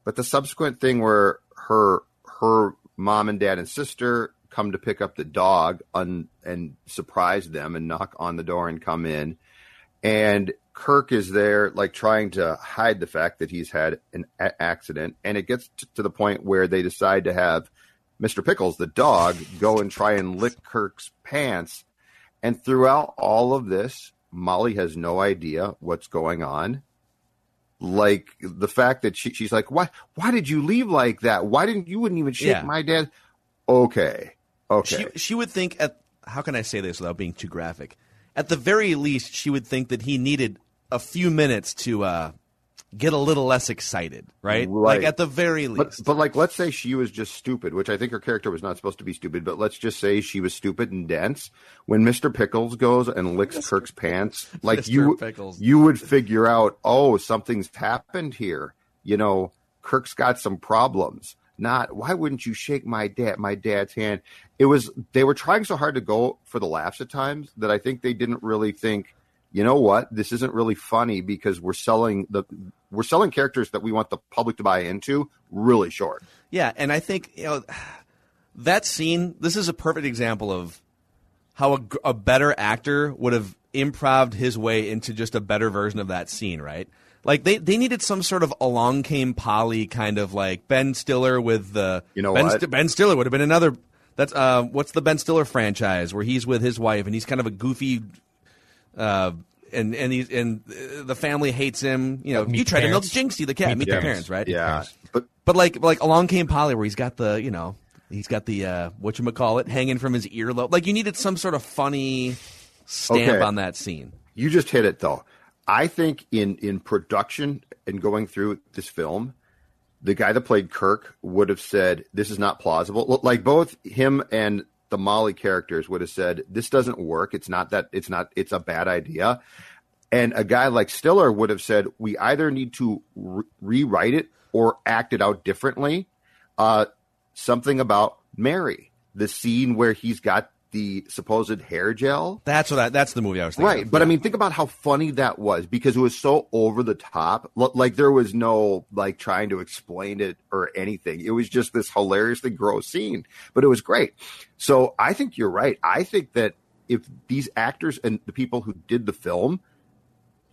but the subsequent thing where her her mom and dad and sister come to pick up the dog un, and surprise them and knock on the door and come in, and Kirk is there like trying to hide the fact that he's had an a- accident, and it gets t- to the point where they decide to have Mr. Pickles, the dog, go and try and lick Kirk's pants. And throughout all of this, Molly has no idea what's going on. Like the fact that she, she's like, "Why? Why did you leave like that? Why didn't you wouldn't even shake Yeah. my dad?" Okay, okay. She, she would think at how can I say this without being too graphic? At the very least, she would think that he needed a few minutes to uh, get a little less excited, right? Like at the very least. But, but like, let's say she was just stupid, which I think her character was not supposed to be stupid. But let's just say she was stupid and dense. When Mister Pickles goes and licks Kirk's pants, like Mr. you, Pickles. you would figure out, oh, something's happened here. You know, Kirk's got some problems. not why wouldn't you shake my dad my dad's hand. It was they were trying so hard to go for the laughs at times that I think they didn't really think. You know what? This isn't really funny because we're selling the we're selling characters that we want the public to buy into really short. Yeah, and I think you know that scene. This is a perfect example of how a, a better actor would have improved his way into just a better version of that scene, right? Like they, they needed some sort of along came Polly kind of like Ben Stiller with the You know ben, what? St- ben Stiller would have been another. That's uh, what's the Ben Stiller franchise where he's with his wife and he's kind of a goofy, uh, and and he's and the family hates him. You know, Meet you tried to milk Jinxie the cat. Meet Meet, the parents, right? Yeah. but but like like along came Polly where he's got the you know he's got the uh, what you call it hanging from his earlobe. Like you needed some sort of funny stamp Okay. on that scene. You just hit it though. I think in in production and going through this film, the guy that played Kirk would have said this is not plausible. Like both him and the Molly characters would have said this doesn't work. It's not that it's not it's a bad idea. And a guy like Stiller would have said we either need to re- rewrite it or act it out differently. Uh, something about Mary, the scene where he's got the supposed hair gel. That's what I, that's the movie I was thinking. Right, of. but I mean, think about how funny that was because it was so over the top. Like there was no like trying to explain it or anything. It was just this hilariously gross scene, but it was great. So I think you're right. I think that if these actors and the people who did the film,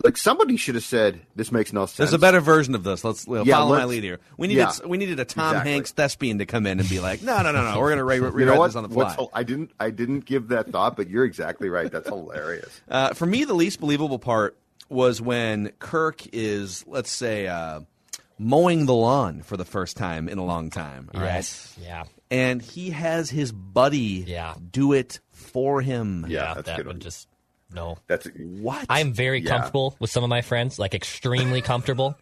like somebody should have said, "This makes no sense." There's a better version of this. Let's you know, Yeah, follow my let's- lead here. We needed yeah, we needed a Tom exactly. Hanks thespian to come in and be like, no, no, no, no, we're gonna re- You rewrite know what? this on the fly. hil- I didn't. I didn't give that thought, but you're exactly right. That's hilarious. Uh, for me, the least believable part was when Kirk is, let's say, uh, mowing the lawn for the first time in a long time. all right? Yes, yeah. And he has his buddy Yeah. do it for him. Yeah, that would just no. That's what I'm very Yeah. comfortable with some of my friends, like extremely comfortable.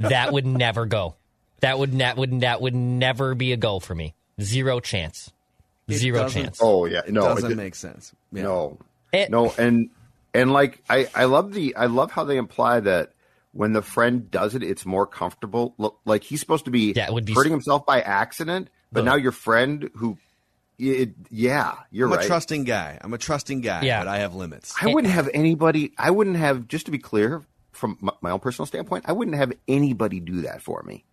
that would never go. That would that would that would never be a go for me. Zero chance. It Zero chance. Oh yeah, no, doesn't it- make sense. Yeah. No, It- no, and and like I I love the I love how they imply that when the friend does it, it's more comfortable. Look, like he's supposed to be, Yeah, would be- hurting himself by accident, but The- now your friend who, it, yeah, you're I'm right. a trusting guy. I'm a trusting guy, Yeah. but I have limits. I wouldn't have anybody. I wouldn't have just to be clear from my, my own personal standpoint. I wouldn't have anybody do that for me.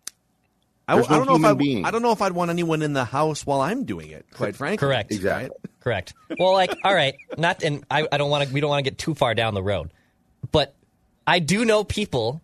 I, There's I don't know if I, being. I don't know if I'd want anyone in the house while I'm doing it. Quite frankly, Correct. Exactly. Correct. Well, like, all right, not, and I, I don't want to. We don't want to get too far down the road, but I do know people,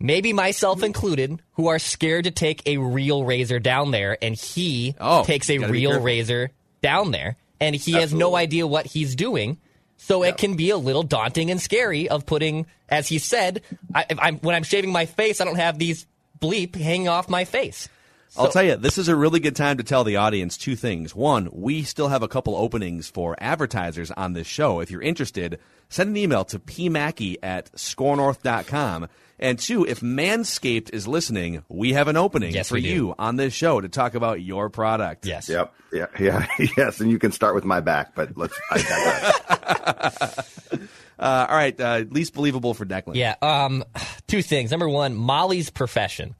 maybe myself included, who are scared to take a real razor down there, and he Oh, takes a you gotta be real razor down there, and he has no idea what he's doing. So it can be a little daunting and scary of putting, as he said, I, I'm, when I'm shaving my face, I don't have these bleep hanging off my face. I'll tell you, this is a really good time to tell the audience two things. One, we still have a couple openings for advertisers on this show. If you're interested, send an email to pmackey at skornorth.com. And two, if Manscaped is listening, we have an opening Yes, for you on this show to talk about your product. Yes. Yep. Yeah. Yeah. yes. And you can start with my back, but let's. I. Uh, all right, uh, least believable for Declan. Yeah. Um, two things. Number one, Molly's profession.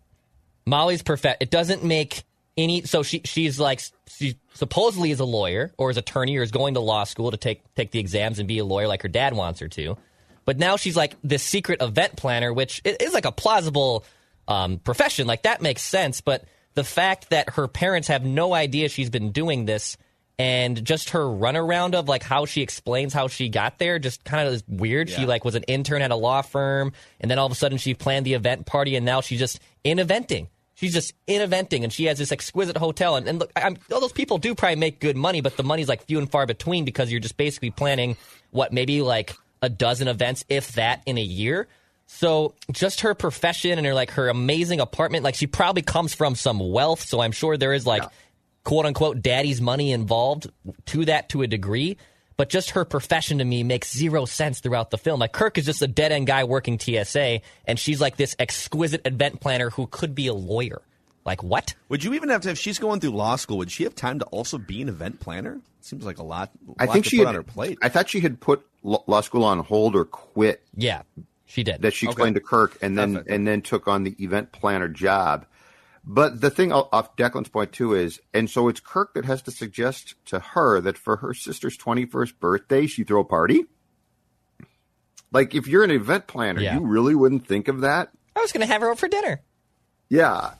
Molly's profession. It doesn't make any. So she she's like she supposedly is a lawyer or is attorney or is going to law school to take take the exams and be a lawyer like her dad wants her to. But now she's like this secret event planner, which is like a plausible um, profession. Like that makes sense. But the fact that her parents have no idea she's been doing this and just her runaround of like how she explains how she got there just kind of is weird. She like was an intern at a law firm and then all of a sudden she planned the event party and now she's just in eventing. She's just in eventing and she has this exquisite hotel and, and look, I'm, all those people do probably make good money, but the money's like few and far between because you're just basically planning what maybe like a dozen events, if that, in a year. So just her profession and her like her amazing apartment, like she probably comes from some wealth. So I'm sure there is like quote unquote daddy's money involved to that to a degree. But just her profession to me makes zero sense throughout the film. Like Kirk is just a dead end guy working TSA, and she's like this exquisite event planner who could be a lawyer. Like what? Would you even have to, if she's going through law school, would she have time to also be an event planner? Seems like a lot. I lot think to she put had, on her plate. I thought she had put law law school on hold or quit. Yeah, she did. That she Okay. explained to Kirk, and then Perfect. and then took on the event planner job. But the thing off Declan's point too is, and so it's Kirk that has to suggest to her that for her sister's twenty first birthday, she throw a party. Like if you're an event planner, Yeah. you really wouldn't think of that. I was going to have her over for dinner. Yeah.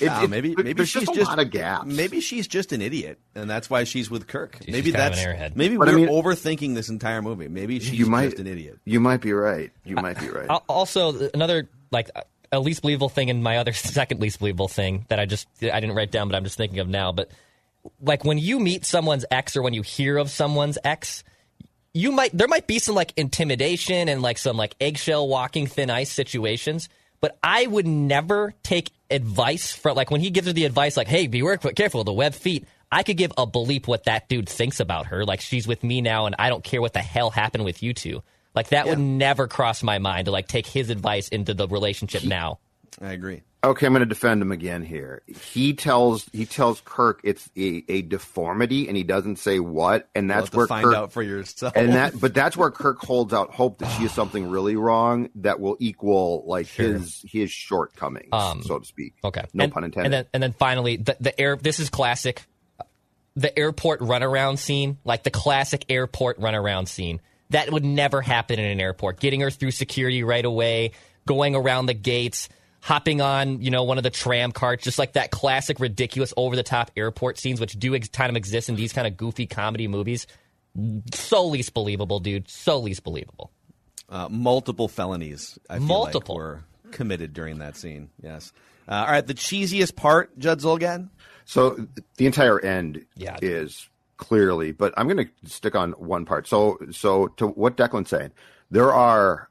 It- Yeah, it- maybe maybe there's she's just a lot of gaps. Maybe she's just an idiot, and that's why she's with Kirk. maybe she's kind of that's an airhead. maybe But I we're mean- overthinking this entire movie. Maybe she's you might just an idiot. You might be right. You might be right. Al- Also, another like a least believable thing, and my other second least believable thing that I just I didn't write down, but I'm just thinking of now. But like when you meet someone's ex, or when you hear of someone's ex, you might there might be some like intimidation and like some like eggshell walking thin ice situations. But I would never take advice from like when he gives her the advice like, "Hey, be careful the web feet." I could give a bleep what that dude thinks about her. Like she's with me now, and I don't care what the hell happened with you two. Like that would never cross my mind to like take his advice into the relationship now. I agree. Okay, I'm going to defend him again here. He tells he tells Kirk it's a, a deformity, and he doesn't say what, and that's where find Kirk, out for yourself. And that, but that's where Kirk holds out hope that she has something really wrong that will equal like his his shortcomings, Um, so to speak. Okay, no and, pun intended. And then and then finally the the air. This is classic. The airport runaround scene, like the classic airport runaround scene, that would never happen in an airport. Getting her through security right away, going around the gates, hopping on you know one of the tram carts, just like that classic ridiculous over the top airport scenes, which do ex- kind of exist in these kind of goofy comedy movies. So least believable, dude. So least believable. Uh, multiple felonies. I feel Multiple. like were committed during that scene. Yes. Uh, all right. The cheesiest part, Judd Zulgad. So the entire end Yeah. is clearly, but I'm going to stick on one part. So, so to what Declan's saying, there are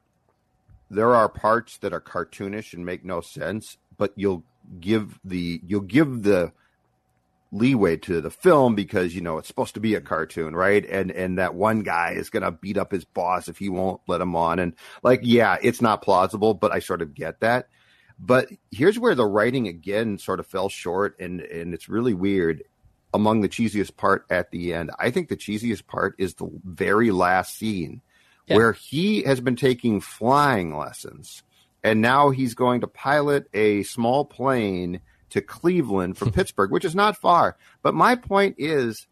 there are parts that are cartoonish and make no sense, but you'll give the you'll give the leeway to the film because you know it's supposed to be a cartoon, right? And and that one guy is going to beat up his boss if he won't let him on, and like yeah, it's not plausible, but I sort of get that. But here's where the writing again sort of fell short, and and it's really weird. Among the cheesiest part at the end, I think the cheesiest part is the very last scene where he has been taking flying lessons, and now he's going to pilot a small plane to Cleveland from Pittsburgh, which is not far. But my point is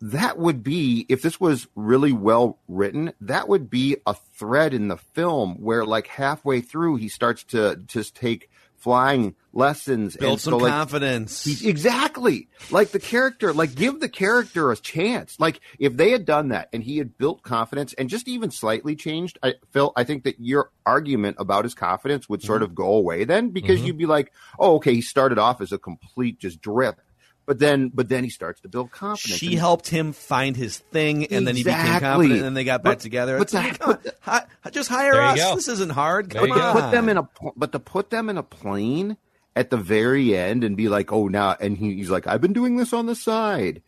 that would be if this was really well written that would be a thread in the film where like halfway through he starts to just take flying lessons Build and some so, like, confidence. he- exactly like the character like give the character a chance like if they had done that and he had built confidence and just even slightly changed i phil i think that your argument about his confidence would Mm-hmm. sort of go away then because Mhm. you'd be like oh okay he started off as a complete just drip but then but then he starts to build confidence She And- helped him find his thing, and then he became confident, and then they got back But- together. but It's like, the- on, hi- just hire us. go. This isn't hard. Come to on. put them in a but to put them in a plane at the very end and be like, oh, now and he, he's like, I've been doing this on the side.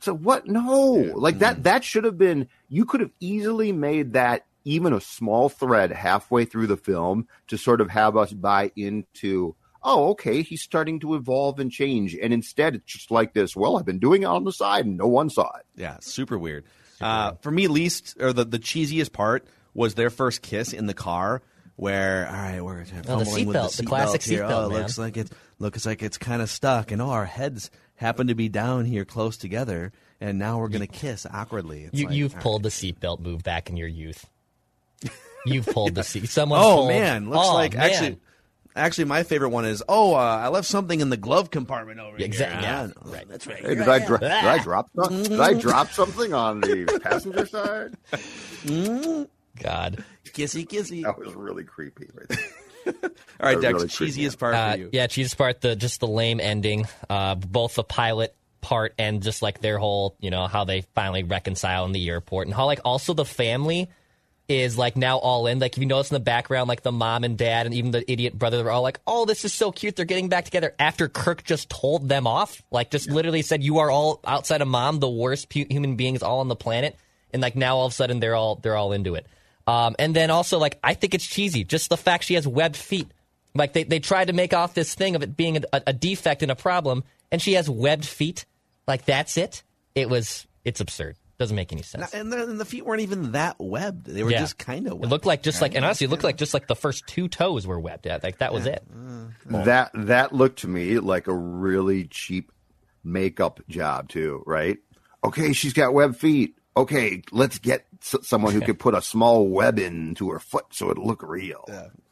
So what? No, like that. That should have been. You could have easily made that even a small thread halfway through the film to sort of have us buy into. Oh, okay, he's starting to evolve and change, and instead it's just like this. Well, I've been doing it on the side, and no one saw it. Yeah, super weird. uh, for me, least or the, the cheesiest part was their first kiss in the car, where all right, we're Oh, the fumbling with seatbelt, the seatbelt classic here. seatbelt, Oh, it man. looks like it looks like it's kind of stuck, and oh, our heads happen to be down here close together, and now we're gonna kiss awkwardly. It's You, like, you've all pulled the seatbelt move back in your youth. You've pulled the seat. Someone. oh pulled, man, looks Oh, like man. actually. Actually, my favorite one is oh, uh, I left something in the glove compartment over Exact- here. yeah, Ah, right. That's right. Hey, did I, dro- did I drop? Did I drop something on the passenger side? God. Kissy, kissy. That was really creepy. Right there. All right, That Dex, really cheesiest out. part Uh, for you. Yeah, cheesiest part, the just the lame ending. Uh, both the pilot part and just like their whole, you know, how they finally reconcile in the airport, and how like also the family is like now all in. Like if you notice in the background, like the mom and dad and even the idiot brother, they're all like, "Oh, this is so cute. They're getting back together." After Kirk just told them off, like just literally said, "You are all outside of mom, the worst pu- human beings all on the planet," and like now all of a sudden they're all they're all into it. Um, and then also like I think it's cheesy, just the fact she has webbed feet. Like they, they tried to make off this thing of it being a, a defect and a problem, and she has webbed feet. Like that's it. It was it's absurd. Doesn't make any sense. And the, and the feet weren't even that webbed. They were Yeah. just kind of It webbed. looked like just like, and honestly, it looked like just like the first two toes were webbed. Yeah, like that was it. That that looked to me like a really cheap makeup job too, right? Okay, she's got web feet. Okay, let's get s- someone who could put a small web into her foot so it'll look real.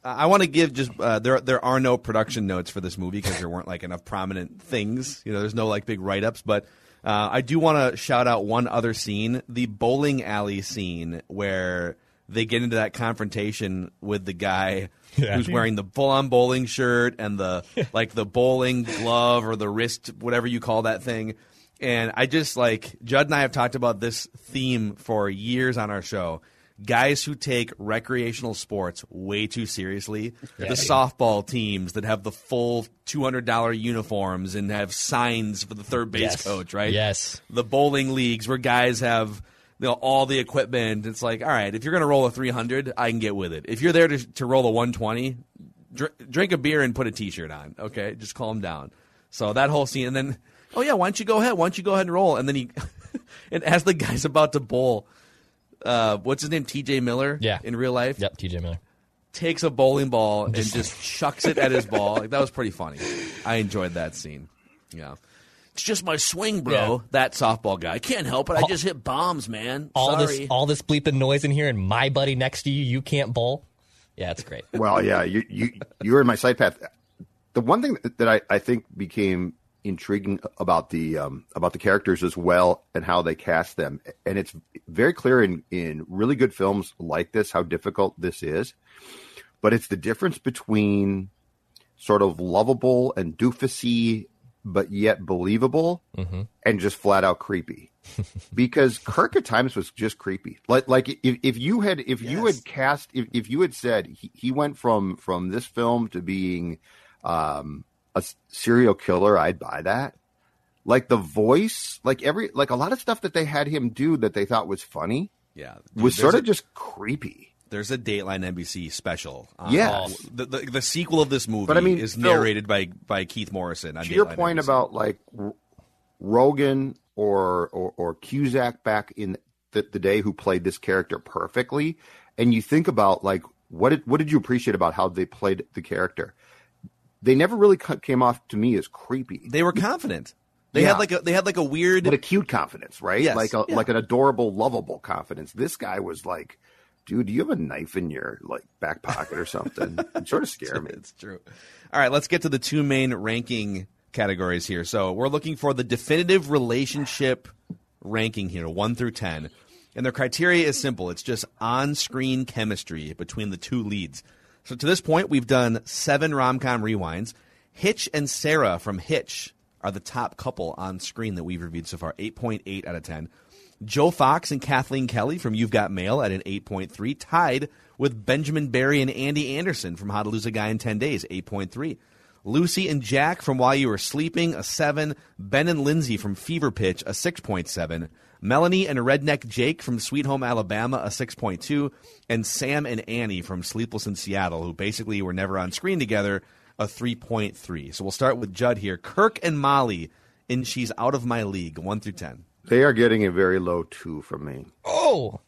I I want to give just uh, there. There are no production notes for this movie because there weren't like enough prominent things. You know, there's no like big write ups. But uh, I do want to shout out one other scene: the bowling alley scene where they get into that confrontation with the guy Yeah. who's wearing the full on bowling shirt and the like the bowling glove or the wrist, whatever you call that thing. And I just like Judd and I have talked about this theme for years on our show. Guys who take recreational sports way too seriously. Yeah. The softball teams that have the full two hundred dollar uniforms and have signs for the third base Yes. coach, right? Yes. The bowling leagues where guys have you know, all the equipment. It's like, all right, if you're gonna roll a three hundred, I can get with it. If you're there to, to roll a one twenty, dr- drink a beer and put a t-shirt on. Okay, just calm down. So that whole scene, and then, oh yeah, why don't you go ahead? Why don't you go ahead and roll? And then he, and as the guy's about to bowl, uh, what's his name? T.J. Miller. Yeah. in real life. Yep, T.J. Miller. Takes a bowling ball and just chucks it at his ball. Like, that was pretty funny. I enjoyed that scene. Yeah. It's just my swing, bro. Yeah. That softball guy. I can't help it. I All- just hit bombs, man. All Sorry. this, all this bleeping noise in here, and my buddy next to you, you can't bowl. Yeah, it's great. Well, yeah, you you you're in my sight path. The one thing that I, I think became intriguing about the um, about the characters as well and how they cast them, and it's very clear in in really good films like this how difficult this is. But it's the difference between sort of lovable and doofusy, but yet believable, Mm-hmm. and just flat out creepy. because Kirk at times was just creepy. Like like if, if you had if you had cast if, if you had said he, he went from from this film to being um a serial killer, I'd buy that. Like the voice, like every like a lot of stuff that they had him do that they thought was funny Yeah, was sort of a- just creepy. There's a Dateline NBC special. Yes. the, the the sequel of this movie But I mean, is Phil, narrated by by Keith Morrison. On to your point NBC. about like Rogen or, or or Cusack back in the, the day who played this character perfectly, and you think about like what did what did you appreciate about how they played the character? They never really came off to me as creepy. they were confident. They Yeah. had like a they had like a weird but a cute confidence, right? Yes, like a yeah. like an adorable, lovable confidence. This guy was like, dude, do you have a knife in your like back pocket or something? it sort of scared me. It's true. All right, let's get to the two main ranking categories here. So we're looking for the definitive relationship ranking here, one through ten. And the criteria is simple. It's just on-screen chemistry between the two leads. So to this point, we've done seven rom-com rewinds. Hitch and Sarah from Hitch are the top couple on screen that we've reviewed so far. 8.8 out of 10. Joe Fox and Kathleen Kelly from You've Got Mail at an 8.3, tied with Benjamin Barry and Andy Anderson from How to Lose a Guy in 10 Days, 8.3. Lucy and Jack from While You Were Sleeping, a 7. Ben and Lindsay from Fever Pitch, a 6.7. Melanie and Redneck Jake from Sweet Home Alabama, a 6.2. And Sam and Annie from Sleepless in Seattle, who basically were never on screen together, a 3.3. So we'll start with Judd here. Kirk and Molly in She's Out of My League, 1 through 10. They are getting a very low two from me. Oh,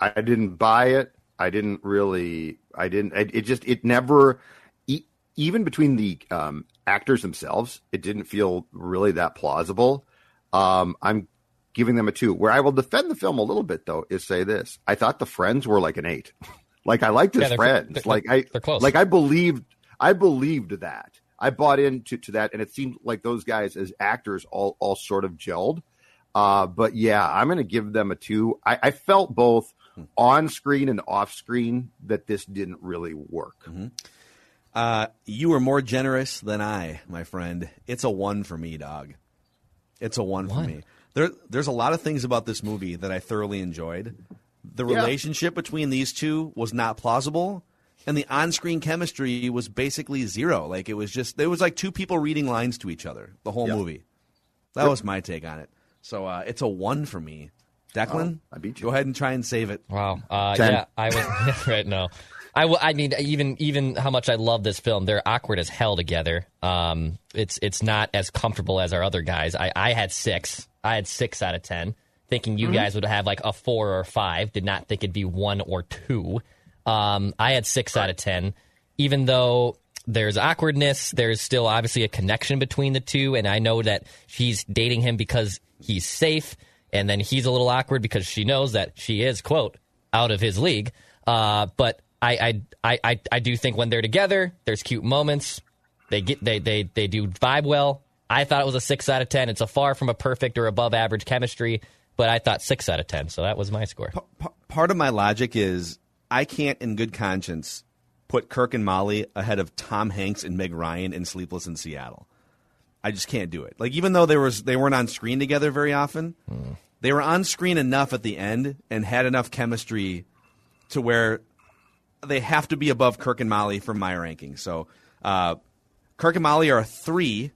I didn't buy it. I didn't really. I didn't. It, it just. It never. E- even between the um, actors themselves, it didn't feel really that plausible. Um, I'm giving them a two. Where I will defend the film a little bit, though, is say this: I thought the friends were like an eight. like I liked his Yeah, they're- friends. they're- like I. they're close. Like I believed. I believed that. I bought into to that, and it seemed like those guys as actors all all sort of gelled. Uh, but yeah, I'm going to give them a two. I, I felt both on screen and off screen that this didn't really work. Uh, you were more generous than I, my friend. It's a one for me, dog. It's a one, for me. There, there's a lot of things about this movie that I thoroughly enjoyed. The Yeah. relationship between these two was not plausible, and the on-screen chemistry was basically zero. Like it was just there was like two people reading lines to each other the whole Yeah. movie. That was my take on it. So uh, it's a one for me. Declan, I beat you. Go ahead and try and save it. Wow. Uh, Ten. yeah, I was right. No, I, w- I mean, even even how much I love this film, they're awkward as hell together. Um, it's it's not as comfortable as our other guys. I, I had six. I had six out of ten. thinking you Mhm. guys would have like a four or five. Did not think it'd be one or two. Um, I had six out of ten, even though there's awkwardness. There's still obviously a connection between the two, and I know that she's dating him because he's safe, and then he's a little awkward because she knows that she is quote out of his league. Uh, but I, I I I I do think when they're together, there's cute moments. They get they they they do vibe well. I thought it was a six out of ten. It's a far from a perfect or above average chemistry, but I thought six out of ten. So that was my score. Part of my logic is I can't, in good conscience, put Kirk and Molly ahead of Tom Hanks and Meg Ryan in Sleepless in Seattle. I just can't do it. Like even though there was they weren't on screen together very often, they were on screen enough at the end and had enough chemistry to where they have to be above Kirk and Molly for my ranking. So uh, Kirk and Molly are a three,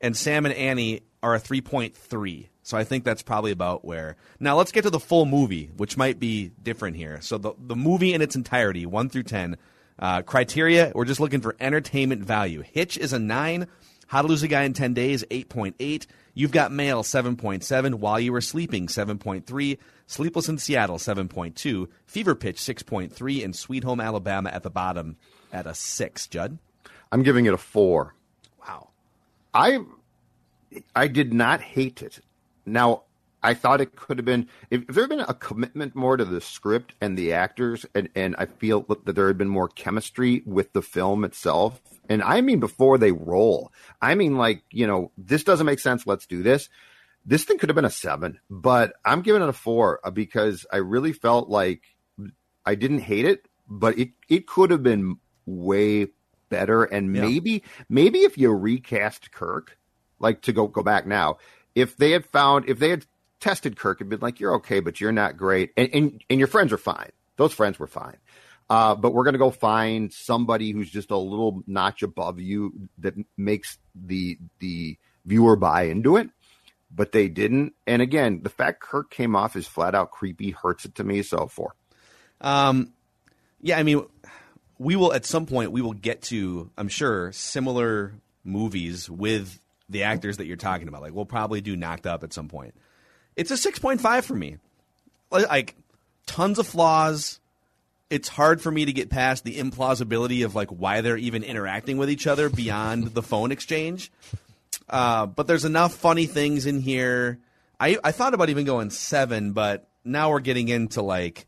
and Sam and Annie are a 3.3. So I think that's probably about where. Now let's get to the full movie, which might be different here. So the, the movie in its entirety, 1 through 10. Uh, criteria, we're just looking for entertainment value. Hitch is a 9. How to Lose a Guy in 10 Days, 8.8. You've Got Mail, 7.7. While You Were Sleeping, 7.3. Sleepless in Seattle, 7.2. Fever Pitch, 6.3. And Sweet Home Alabama at the bottom at a 6. Judd? I'm giving it a 4. I I did not hate it. Now I thought it could have been if, there had been a commitment more to the script and the actors, and and I feel that there had been more chemistry with the film itself. And I mean before they roll. I mean like you know this doesn't make sense. Let's do this. This thing could have been a seven, but I'm giving it a four uh, because I really felt like I didn't hate it, but it it could have been way better. And maybe maybe if you recast Kirk, like to go go back now, if they had found if they had tested Kirk and been like, "You're okay, but you're not great," and and, and your friends are fine. Those friends were fine. Uh, but we're gonna go find somebody who's just a little notch above you that makes the the viewer buy into it. But they didn't. And again, the fact Kirk came off as flat out creepy hurts it to me. So four. Um, yeah, I mean, we will at some point we will get to, I'm sure, similar movies with the actors that you're talking about. Like we'll probably do Knocked Up at some point. It's a six point five for me. Like, like tons of flaws. It's hard for me to get past the implausibility of like why they're even interacting with each other beyond the phone exchange. Uh, but there's enough funny things in here. I I thought about even going seven, but now we're getting into like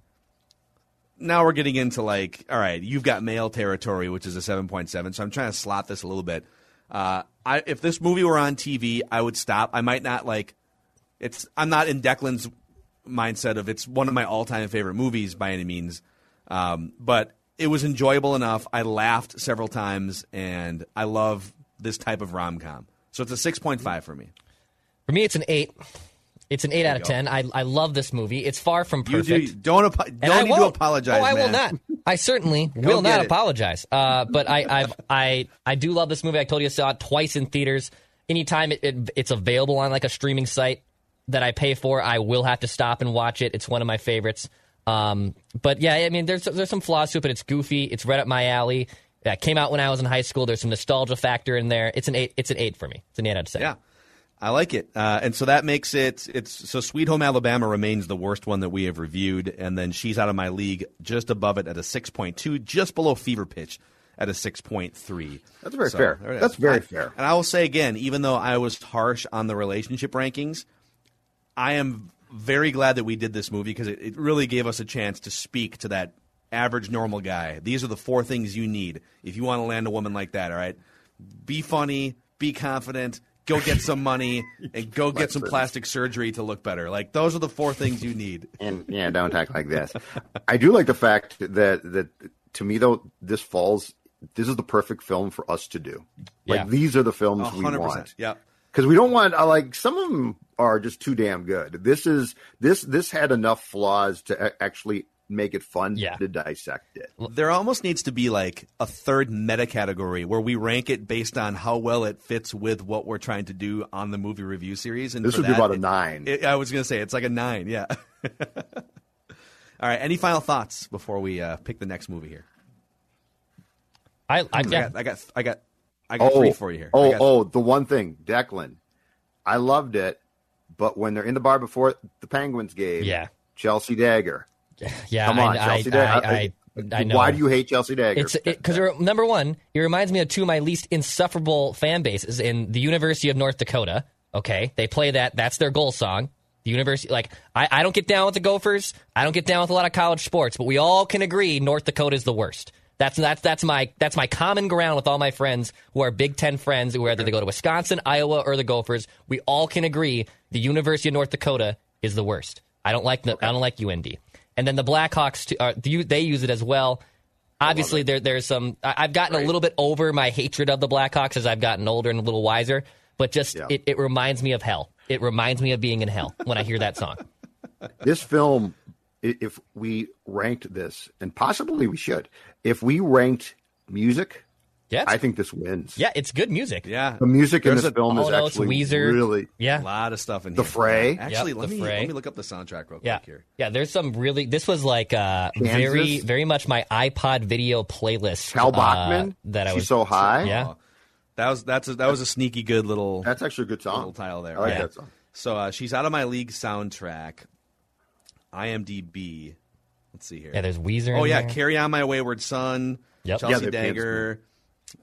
now we're getting into like, all right, you've got mail territory, which is a 7.7. So I'm trying to slot this a little bit. Uh, I, if this movie were on TV, I would stop. I might not like. It's. I'm not in Declan's mindset of it's one of my all-time favorite movies by any means, um, but it was enjoyable enough. I laughed several times, and I love this type of rom-com. So it's a 6.5 for me. For me, it's an eight. It's an eight There out you of go. ten. I, I love this movie. It's far from You perfect. do, don't apo- And don't need to won't. apologize. Oh, I will not. I certainly will not it. apologize. Uh, but I, I've, I, I do love this movie. I told you I saw it twice in theaters. Anytime it, it, it's available on like a streaming site that I pay for, I will have to stop and watch it. It's one of my favorites. Um, but yeah, I mean, there's there's some flaws to it, but it's goofy. It's right up my alley. That came out when I was in high school. There's some nostalgia factor in there. It's an eight. It's an eight for me. It's an eight out of ten. Yeah. I like it, uh, and so that makes it. It's so Sweet Home Alabama remains the worst one that we have reviewed, and then she's out of my league, just above it at a six point two, just below Fever Pitch at a six point three. That's very fair. That's very fair. And I will say again, even though I was harsh on the relationship rankings, I am very glad that we did this movie because it, it really gave us a chance to speak to that average normal guy. These are the four things you need if you want to land a woman like that. All right, be funny, be confident, go get some money, and go get some plastic surgery to look better. Like those are the four things you need. And yeah, don't act like this. I do like the fact that that to me though this falls. This is the perfect film for us to do. Like Yeah. these are the films A we want. percent. Yep. because we don't want uh, like some of them are just too damn good. This is this this had enough flaws to a- actually make it fun to dissect it. There almost needs to be like a third meta category where we rank it based on how well it fits with what we're trying to do on the movie review series. And This for would be about a nine. it- I was going to say it's like a nine. Yeah. All right. Any final thoughts before we uh, pick the next movie here? I I, got I got I got I got three for you here. Oh, oh, the one thing, Declan, I loved it, but when they're in the bar before the Penguins game, Yeah. Chelsea Dagger. Yeah, Come on, I, Chelsea I, Dagger. I, I, uh, I know. Why do you hate Chelsea Dagger? It's because number one, it reminds me of two of my least insufferable fan bases in the University of North Dakota. Okay, they play that. That's their goal song. The university, like I, I don't get down with the Gophers. I don't get down with a lot of college sports, but we all can agree North Dakota is the worst. That's that's that's my that's my common ground with all my friends who are Big Ten friends, whether they go to Wisconsin, Iowa, or the Gophers. We all can agree the University of North Dakota is the worst. I don't like the, I don't like UND. And then the Blackhawks, too, uh, they they use it as well. Obviously, there there's some. I- I've gotten a little bit over my hatred of the Blackhawks as I've gotten older and a little wiser. But just it, it reminds me of hell. It reminds me of being in hell when I hear that song. this film, if we ranked this, and possibly we should, if we ranked music, yeah, I think this wins. Yeah, it's good music. Yeah, The music in this a- film is Hall & Oates, actually Weezer. really Yeah. a lot of stuff in The here. Fray. Actually, Yep, let The me Fray. let me look up the soundtrack real quick Yeah, here. yeah. There's some really. This was like uh, Kansas? very, very much my iPod video playlist. Tal uh, Bachman. that I She's was so high. Yeah, That was that's a, that was a sneaky good little. That's actually a good song. Little title there. I like Yeah. that song. So uh, she's out of my league soundtrack. IMDb. Let's see here. Yeah, there's Weezer Oh in yeah, there. carry on my wayward son. Yep. Chelsea Yeah, they- Dagger.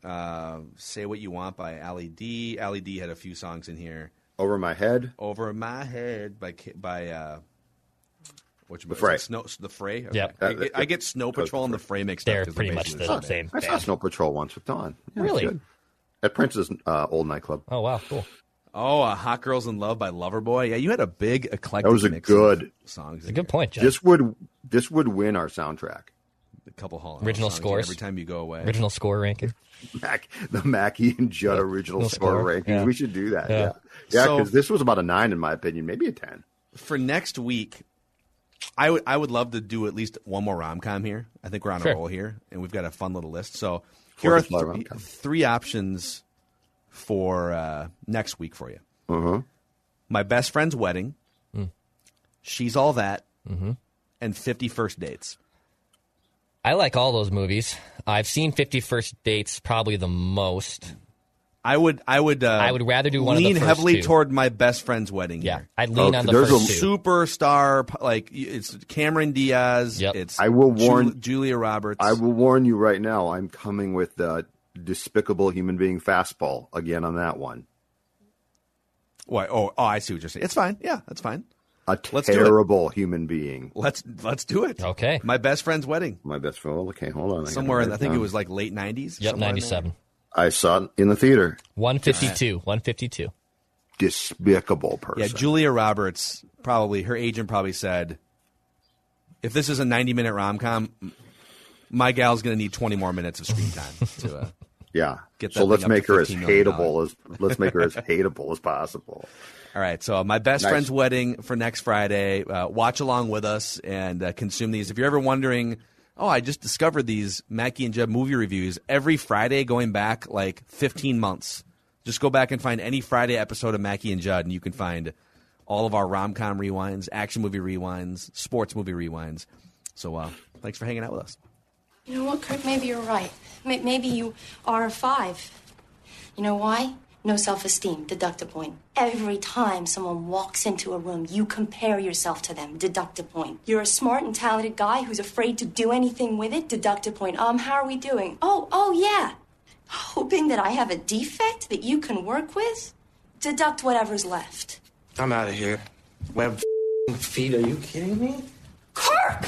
Uh, Say what you want by Ali Dee. Ali Dee had a few songs in here. Over my head. Over my head by K- by uh, what you The Fray. Snow, the Fray. Yep. I, get, I get Snow Patrol and the Fray mixed They're up. 'cause pretty they're much the same. same. I saw. Snow Patrol once with Dawn. Yeah, Really? At Prince's uh, old nightclub. Oh wow, cool. Oh, uh, Hot Girls in Love by Loverboy. Yeah, you had a big eclectic That was a mix good- of songs. It's a good point, Jeff. This would this would win our soundtrack. A couple Hall Original songs scores. every time you go away. Original score ranking. Mac, the Mackey and Judd original Original score, score, rankings. yeah. We should do that. Yeah. Yeah, yeah. So- Because this was about a nine in my opinion, maybe a ten. For next week, I would I would love to do at least one more rom com here. I think we're on Sure. a roll here, and we've got a fun little list. So here are Fourth of July three, three options for uh, next week for you. Uh-huh. My best friend's wedding, she's all that, Mm-hmm. and fifty first dates. I like all those movies. I've seen Fifty First Dates probably the most. I would I would uh, I would rather do one of the lean first heavily two. toward my best friend's wedding. Yeah, here. I'd lean Okay, on the there's first a two. superstar like it's Cameron Diaz. Yep. It's I will Ju- warn- Julia Roberts. I will warn you right now. I'm coming with the despicable human being fastball again on that one. Why? Oh, oh, I see what you're saying. It's fine. Yeah, that's fine. A Let's terrible human being. Let's let's do it. Okay. My best friend's wedding. My best friend. Okay, hold on. I Somewhere in I it think it was like late nineties. Yep, ninety seven. I saw it in the theater. One fifty two. One fifty two. Despicable person. Yeah, Julia Roberts probably her agent probably said, if this is a ninety minute rom com, my gal's gonna need twenty more minutes of screen time to. Uh, Yeah. Get so let's make her as hateable as let's make her as hateable as possible. All right, so my best Nice. friend's wedding for next Friday. Uh, watch along with us and uh, consume these. If you're ever wondering, oh, I just discovered these Mackey and Judd movie reviews every Friday going back like 15 months. Just go back and find any Friday episode of Mackey and Judd, and you can find all of our rom com rewinds, action movie rewinds, sports movie rewinds. So uh, thanks for hanging out with us. You know what, Kirk? Maybe you're right. Maybe you are a five. You know why? No self esteem. Deduct a point. Every time someone walks into a room, you compare yourself to them. Deduct a point. You're a smart and talented guy who's afraid to do anything with it. Deduct a point. Um, how are we doing? Oh, oh, yeah. Hoping that I have a defect that you can work with? Deduct whatever's left. I'm out of here. Web feet, are you kidding me? Kirk!